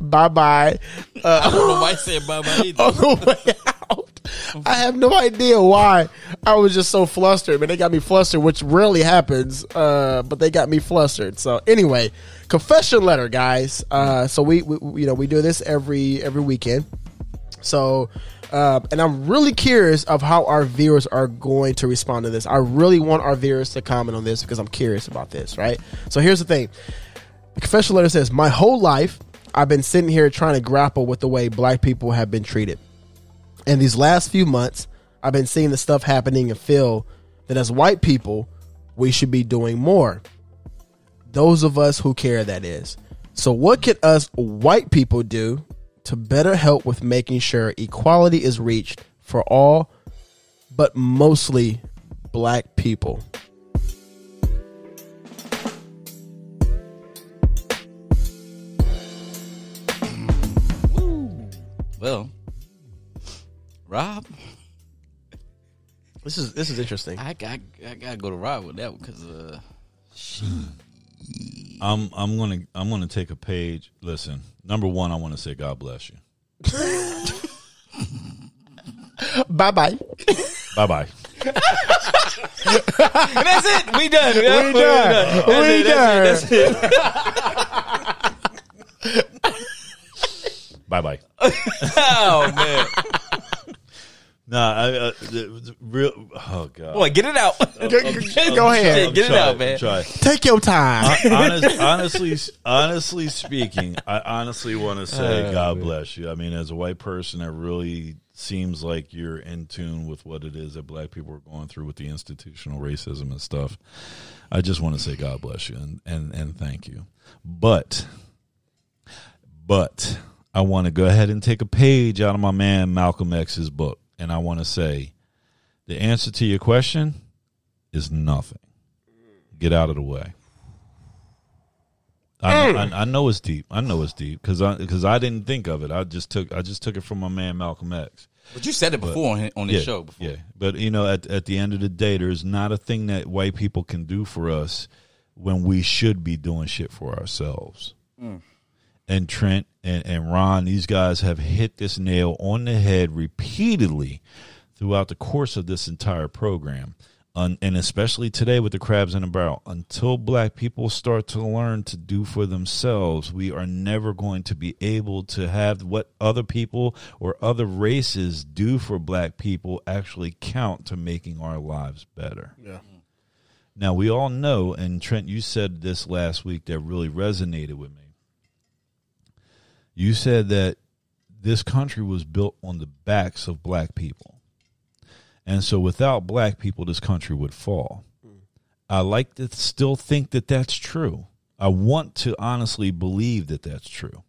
bye bye. Uh, I don't know why I said bye bye [LAUGHS] either. I have no idea why. I was just so flustered, but They got me flustered, which rarely happens, uh, but they got me flustered. So anyway, confession letter, guys. Uh, so we, we, you know, we do this every every weekend. So, uh, and I'm really curious of how our viewers are going to respond to this. I really want our viewers to comment on this because I'm curious about this. Right. So here's the thing. The confession letter says, "My whole life, I've been sitting here trying to grapple with the way black people have been treated." And these last few months, I've been seeing the stuff happening and feel that as white people, we should be doing more. Those of us who care, that is. So, what can us white people do to better help with making sure equality is reached for all, but mostly black people? Well, Rob, This is this is interesting. I got I gotta go to Rob with that one because uh, I'm I'm gonna I'm gonna take a page. Listen, number one, I want to say God bless you. [LAUGHS] Bye bye. Bye bye. that's it. We done. We done. That's We it. That's it. That's it. Bye bye. [LAUGHS] Oh man. Nah, I, uh, the, the real. Oh god. Boy, get it out. [LAUGHS] Go, go ahead. Get it out, man. Try. Take your time. [LAUGHS] Honest, honestly, honestly speaking, I honestly want to say, Oh, God man. bless you. I mean, as a white person, it really seems like you're in tune with what it is that black people are going through with the institutional racism and stuff. I just want to say, God bless you and and and thank you. But, but I want to go ahead and take a page out of my man Malcolm X's book, and I want to say, the answer to your question is nothing. Get out of the way. I, I, I know it's deep. I know it's deep because I because I didn't think of it. I just took I just took it from my man Malcolm X. But you said it before on, on this yeah, show. Before. yeah. But you know, at at the end of the day, there's not a thing that white people can do for us when we should be doing shit for ourselves. Mm. And Trent and, and Ron, these guys have hit this nail on the head repeatedly throughout the course of this entire program. And especially today with the crabs in a barrel, until black people start to learn to do for themselves, we are never going to be able to have what other people or other races do for black people actually count to making our lives better. Yeah. Now, we all know, and Trent, you said this last week that really resonated with me. You said that this country was built on the backs of black people. And so without black people, this country would fall. I like to still think that that's true. I want to honestly believe that that's true.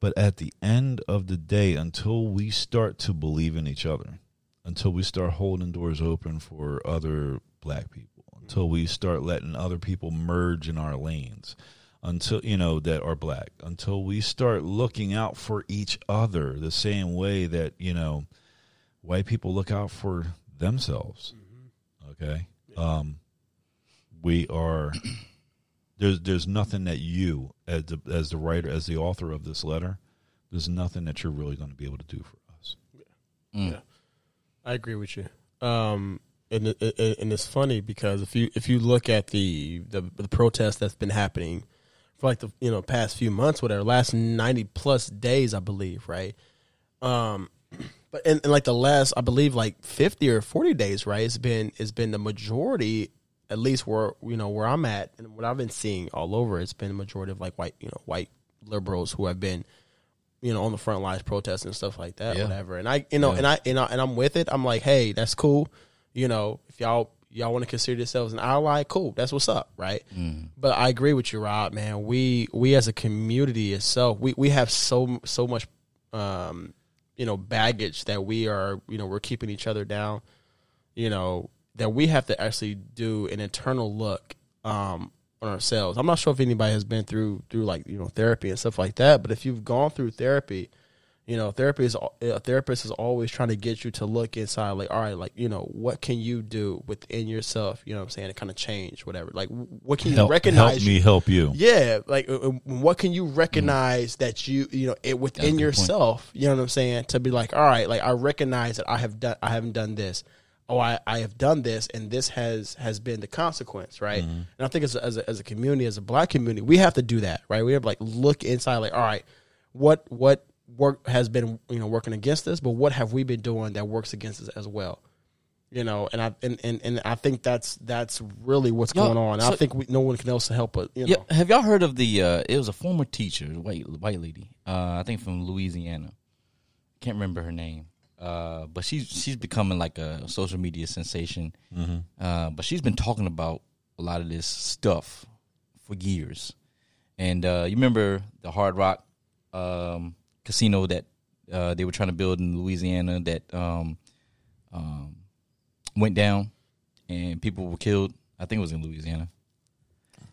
But at the end of the day, until we start to believe in each other, until we start holding doors open for other black people, until we start letting other people merge in our lanes, until you know that are black, until we start looking out for each other the same way that you know white people look out for themselves. Okay, um, we are [CLEARS THROAT] there's there's nothing that you as the as the writer as the author of this letter, there's nothing that you're really going to be able to do for us. Yeah. I agree with you. Um, and it, it, and it's funny because if you if you look at the the, the protest that's been happening for like the you know past few months, whatever, last ninety plus days, I believe, right? Um, [CLEARS THROAT] but in, in like the last, I believe, like fifty or forty days, right? It's been it's been the majority, at least where you know where I'm at, and what I've been seeing all over. It's been the majority of like white you know white liberals who have been you know, on the front lines protesting and stuff like that, Yeah. whatever. And I, you know, and I, and I, and I'm with it. I'm like, hey, that's cool. You know, if y'all y'all want to consider yourselves an ally, cool. That's what's up, right? But I agree with you, Rob. Man, we we as a community itself, we we have so so much, um, you know, baggage that we are, you know, we're keeping each other down. You know, that we have to actually do an internal look um, on ourselves. I'm not sure if anybody has been through through like you know therapy and stuff like that, but if you've gone through therapy, you know therapy is a therapist is always trying to get you to look inside, like all right, like you know what can you do within yourself, you know what I'm saying, to kind of change whatever. Like what can you Help, recognize? help me help you. Yeah, like uh, uh, what can you recognize that you you know it within good point. yourself? You know what I'm saying? To be like, all right, like I recognize that I have done, I haven't done this. Oh, I, I have done this, and this has has been the consequence, right? And I think as a, as a, as a community, as a black community, we have to do that, right? We have like look inside, like, all right, what what work has been you know working against us, but what have we been doing that works against us as well? You know, and I and, and, and I think that's that's really what's Yo, going on. I think we, no one can else help us. You know, Yeah, have y'all heard of the? Uh, it was a former teacher, white white lady. Uh, I think from Louisiana. Can't remember her name. Uh, but she's she's becoming like a social media sensation. Uh, but she's been talking about a lot of this stuff for years. And uh, you remember the Hard Rock um, casino that uh, they were trying to build in Louisiana that um, um, went down and people were killed. I think it was in Louisiana.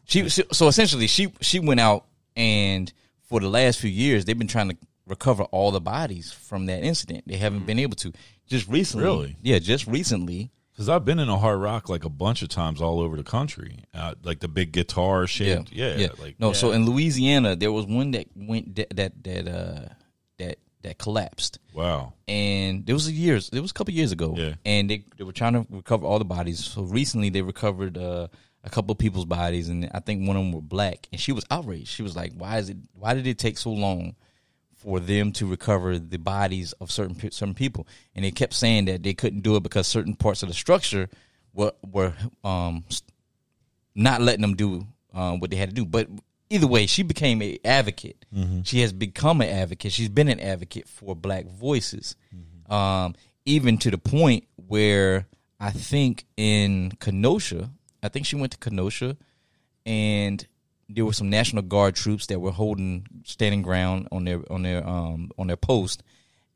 She, she so essentially she she went out and for the last few years they've been trying to recover all the bodies from that incident. They haven't been able to. Just recently, Really? yeah, just recently. Because I've been in a hard rock like a bunch of times all over the country, uh, like the big guitar shaped. Yeah, yeah. like no. So in Louisiana, there was one that went that that that uh that that collapsed, wow, and it was a years. It was a couple years ago, Yeah. and they they were trying to recover all the bodies. So recently, they recovered uh, a couple of people's bodies, and I think one of them were black. And she was outraged. She was like, "Why is it? Why did it take so long for them to recover the bodies of certain certain people, and they kept saying that they couldn't do it because certain parts of the structure were were um, not letting them do um, what they had to do. But either way, she became an advocate. She has become an advocate. She's been an advocate for Black voices, um, even to the point where I think in Kenosha, I think she went to Kenosha, and there were some National Guard troops that were holding standing ground on their on their um on their post,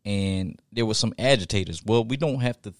and there were some agitators. Well, we don't have to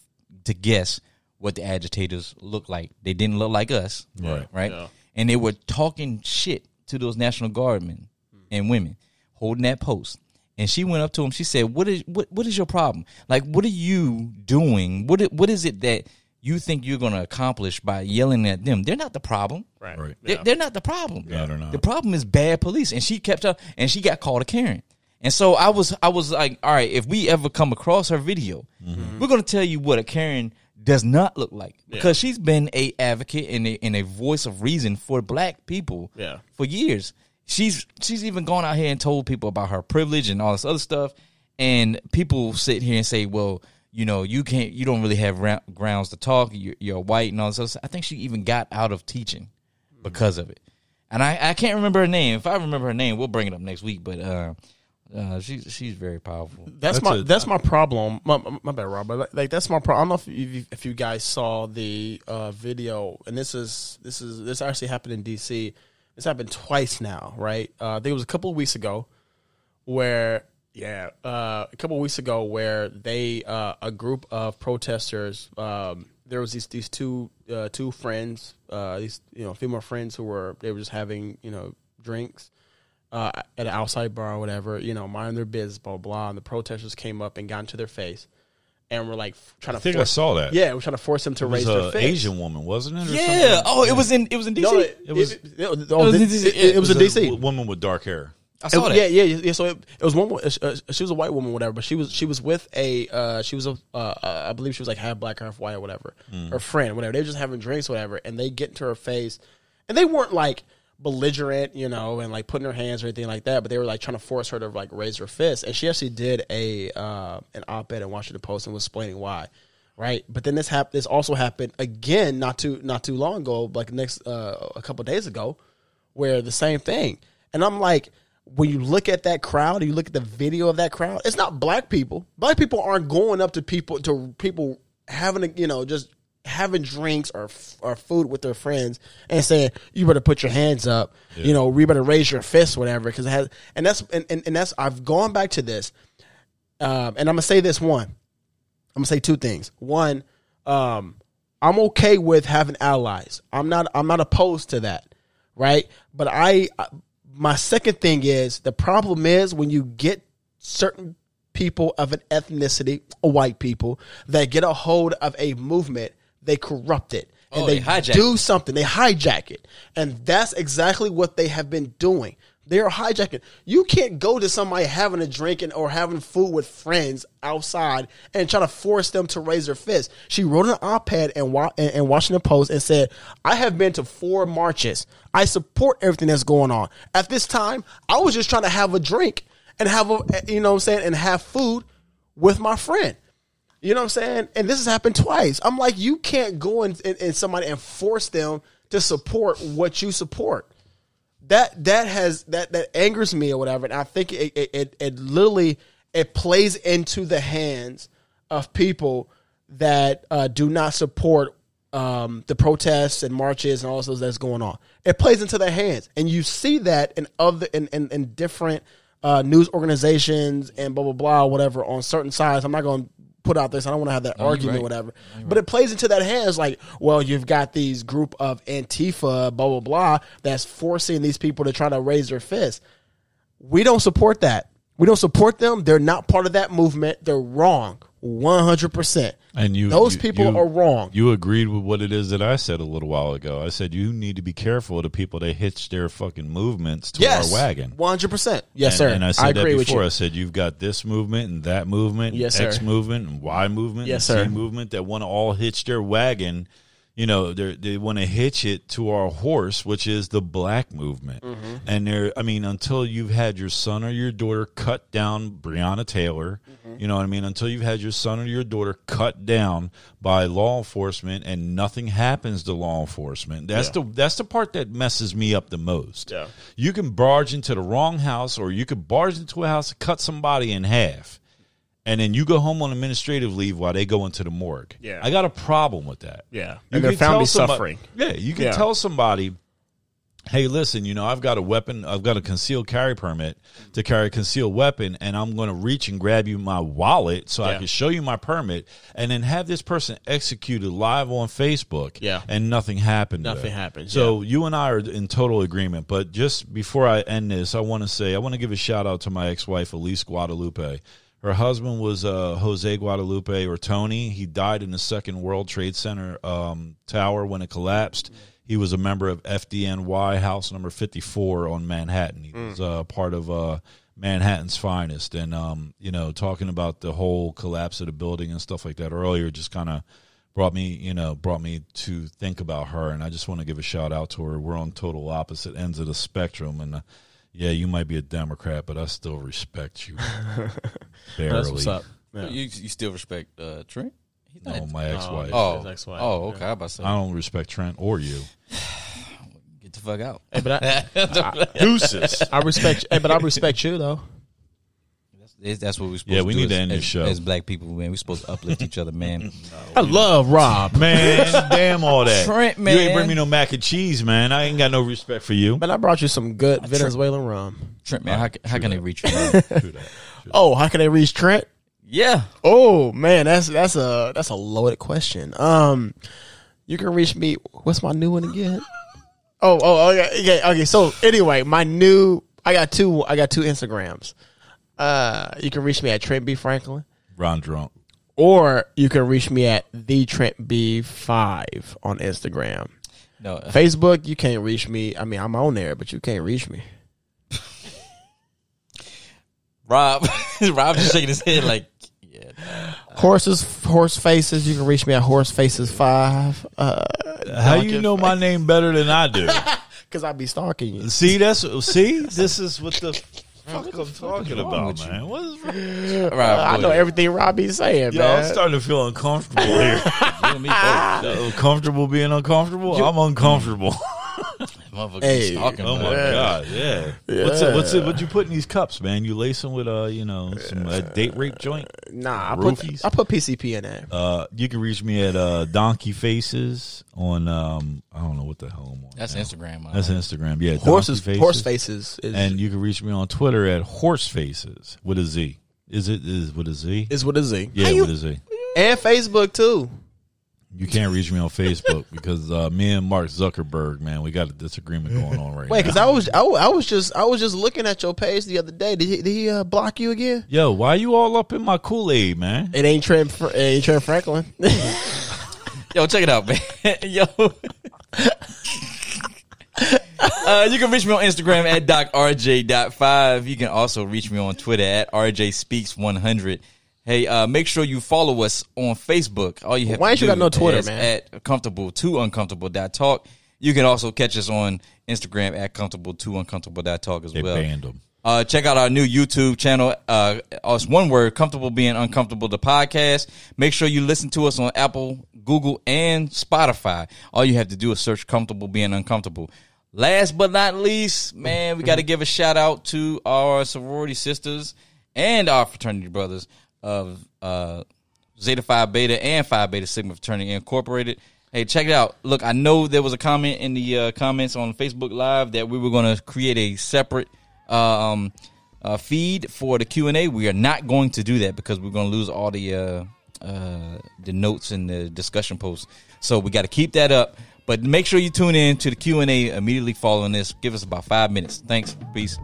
to guess what the agitators look like. They didn't look like us, Right. Right, and they were talking shit to those National Guardmen and women holding that post. And she went up to him. She said, "What is what? What is your problem? Like, what are you doing? What What is it that you think you're going to accomplish by yelling at them? They're not the problem. Right. Right. They're, they're not the problem. Yeah, they're not. The problem is bad police, and she kept up, and she got called a Karen. And so I was, I was like, all right, if we ever come across her video, Mm-hmm. we're gonna tell you what a Karen does not look like because she's been a advocate and a, and a voice of reason for Black people Yeah. for years. She's she's even gone out here and told people about her privilege and all this other stuff, and people sit here and say, well. You know, you can't. You don't really have ra- grounds to talk. You're, you're white and all this. Other stuff. I think she even got out of teaching because of it. And I, I can't remember her name. If I remember her name, we'll bring it up next week. But uh, uh, she's she's very powerful. That's, That's my a- that's my problem. My, my my bad, Rob. But like, like that's my problem. I don't know if you, if you guys saw the uh, video, and this is this is this actually happened in D.C. This happened twice now, right? Uh, I think it was a couple of weeks ago, where yeah, uh, a couple of weeks ago, where they uh, a group of protesters. Um, there was these these two uh, two friends, uh, these you know female friends who were they were just having you know drinks uh, at an outside bar or whatever, you know, minding their business, blah, blah, blah. And the protesters came up and got into their face and were like f- trying I to think I saw that. Yeah, we're trying to force them to It raise was their an face. Asian woman, wasn't it? or Yeah. something? Oh, it was in it was in DC. No, it, It was- it, it, it, was in DC. it- it was in a DC. w- woman with dark hair. I saw It- that. Yeah, yeah, yeah. So it, it was one. Uh, she was a white woman, whatever. But she was she was with a. Uh, she was a. Uh, uh, I believe she was like half black, half white, or whatever. Her friend, whatever. They were just having drinks, whatever, and they get into her face, and they weren't like belligerent, you know, and like putting her hands or anything like that. But they were like trying to force her to like raise her fist, and she actually did a uh, an op-ed in Washington Post and was explaining why. Right, but then this hap- This also happened again not too not too long ago, like next uh, a couple days ago, where the same thing. And I'm like, when you look at that crowd, you look at the video of that crowd, it's not black people. Black people aren't going up to people to people having a, you know, just having drinks or or food with their friends and saying, You better put your hands up, you know, you better raise your fist, whatever, because it has and that's and, and, and that's I've gone back to this. Um, and I'm gonna say this one. I'm gonna say two things. One, um, I'm okay with having allies. I'm not. I'm not opposed to that, right? But I, my second thing is the problem is when you get certain people of an ethnicity, white people, that get a hold of a movement, they corrupt it oh, and Oh, they, they hijack do something. They hijack it, and that's exactly what they have been doing. They are hijacking. You can't go to somebody having a drink and, or having food with friends outside and try to force them to raise their fist. She wrote an op-ed in, in Washington Post and said, "I have been to four marches. I support everything that's going on. At this time, I was just trying to have a drink and have a, you know, what I'm saying, and have food with my friend." You know what I'm saying? And this has happened twice. I'm like, you can't go in, in, in somebody and force them to support what you support. That that has that that angers me or whatever. And I think it it, it, it literally it plays into the hands of people that uh, do not support um, the protests and marches and all those that's going on. It plays into their hands, and you see that in other in in, in different uh, news organizations and blah blah blah whatever on certain sides. I'm not going to put out this. I don't want to have that you're argument, right. whatever. But it plays into that hands like, well, you've got these group of Antifa, blah blah blah, that's forcing these people to try to raise their fist. We don't support that. We don't support them. They're not part of that movement. They're wrong, one hundred percent. And you, those you- people you- are wrong. You agreed with what it is that I said a little while ago. I said you need to be careful of the people that hitch their fucking movements to yes, our wagon. one hundred percent. Yes, and, sir. And I said agree that before. I said you've got this movement and that movement, Yes, X sir. movement and Y movement, Yes, and sir. Z movement that want to all hitch their wagon. you know, they they want to hitch it to our horse, which is the black movement. Mm-hmm. And they're, I mean, until you've had your son or your daughter cut down Breonna Taylor, Mm-hmm. You know what I mean? Until you've had your son or your daughter cut down by law enforcement and nothing happens to law enforcement. That's the that's the part that messes me up the most. Yeah. You can barge into the wrong house or you could barge into a house and cut somebody in half. And then you go home on administrative leave while they go into the morgue. Yeah. I got a problem with that. Yeah. You And their can family tell somebody- suffering. Yeah, you can Yeah. tell somebody, hey, listen, you know, I've got a weapon, I've got a concealed carry permit to carry a concealed weapon, and I'm going to reach and grab you my wallet so I can show you my permit, and then have this person executed live on Facebook. Yeah. and nothing happened. Nothing happened, So you and I are in total agreement. But just before I end this, I want to say I want to give a shout out to my ex-wife Elise Guadalupe. Her husband was uh, Jose Guadalupe or Tony. He died in the Second World Trade Center um, tower when it collapsed. He was a member of FDNY House Number 54 on Manhattan. He was uh, part of uh, Manhattan's finest. And, um, you know, talking about the whole collapse of the building and stuff like that earlier just kind of brought me, you know, brought me to think about her. And I just want to give a shout out to her. We're on total opposite ends of the spectrum. And, uh, yeah, you might be a Democrat, but I still respect you. [LAUGHS] Barely. That's what's up. Yeah. You you still respect uh, Trent? He's No, my ex-wife. Oh, His ex-wife, oh, yeah. okay. I about to say, I don't respect Trent or you. [SIGHS] get the fuck out. Hey, but I, [LAUGHS] Deuces. [LAUGHS] I respect. Hey, but I respect you though. That's, that's what we're supposed Yeah, to we do need to as, end this as- show. as black people, man. We're supposed to uplift each other, man. [LAUGHS] I love Rob, Man, damn all that. Trent, man. You ain't bring me no mac and cheese, man. I ain't got no respect for you. but I brought you some good Venezuelan rum. Trent, man, how, how can they reach you? man? True that. Oh, how can they reach Trent? Yeah, Oh man, that's that's a that's a loaded question. Um, you can reach me. What's my new one again? Oh, oh, okay, okay, okay. So anyway, my new I got two. I got two Instagrams. Uh, you can reach me at Trent B Franklin, Ron drunk. or you can reach me at the Trent B Five on Instagram. no, uh, Facebook, you can't reach me. I mean, I'm on there, but you can't reach me. [LAUGHS] Rob, [LAUGHS] Rob just shaking his head like, Horses, horse faces. You can reach me at Horse Faces Five. Uh, How you know my name better than I do? [LAUGHS] Because I be stalking you. see, that's see, this is what the fuck I'm talking about, man. What is wrong? Rob, I know boy, everything Robbie's saying, Yo, I'm starting to feel uncomfortable here. [LAUGHS] you and me both. [LAUGHS] Uh, comfortable being uncomfortable? I'm uncomfortable. [LAUGHS] Motherfucker Hey. talking. Oh my man. god, yeah. What's it? What's it? What you put in these cups, man? You lace them with uh, you know, some uh, date rape joint. Nah, I put Roofies? I put PCP in there. Uh, you can reach me at uh, Donkey Faces on um, I don't know what the hell I'm on. That's now. Instagram. Man. That's Instagram. Yeah, Horses, Donkey horse faces is, And you can reach me on Twitter at Horse Faces with a Z. Is it is with a Z? is with a Z. yeah, How you- with a Z. and Facebook too. You can't reach me on Facebook [LAUGHS] because uh, me and Mark Zuckerberg, man, we got a disagreement going on right Wait, now. Wait, because I was I, I was just I was just looking at your page the other day. Did he, did he uh, block you again? Yo, why you all up in my Kool Aid, man? It ain't Trent. Fr- it ain't Trent Franklin. [LAUGHS] Yo, check it out, man. [LAUGHS] Yo. Uh, you can reach me on Instagram at docrj.5. You can also reach me on Twitter at rjspeaks100. Hey, uh, make sure you follow us on Facebook. All you have Why to ain't you do got no Twitter, is man? At comfortable to uncomfortable dot talk. You can also catch us on Instagram at comfortable to uncomfortable dot talk as They well. banned him. Uh, check out our new YouTube channel. Uh, it's one word, comfortable being uncomfortable, the podcast. Make sure you listen to us on Apple, Google, and Spotify. All you have to do is search comfortable being uncomfortable. Last but not least, man, we got to [LAUGHS] give a shout out to our sorority sisters and our fraternity brothers of, uh, Zeta Phi Beta and Phi Beta Sigma Fraternity Incorporated. Hey, check it out. Look, I know there was a comment in the uh, comments on Facebook Live that we were going to create a separate um, uh, feed for the Q and A. We are not going to do that because we're going to lose all the uh, uh, the notes and the discussion posts. So we got to keep that up. But make sure you tune in to the Q and A immediately following this. Give us about five minutes. Thanks. Peace.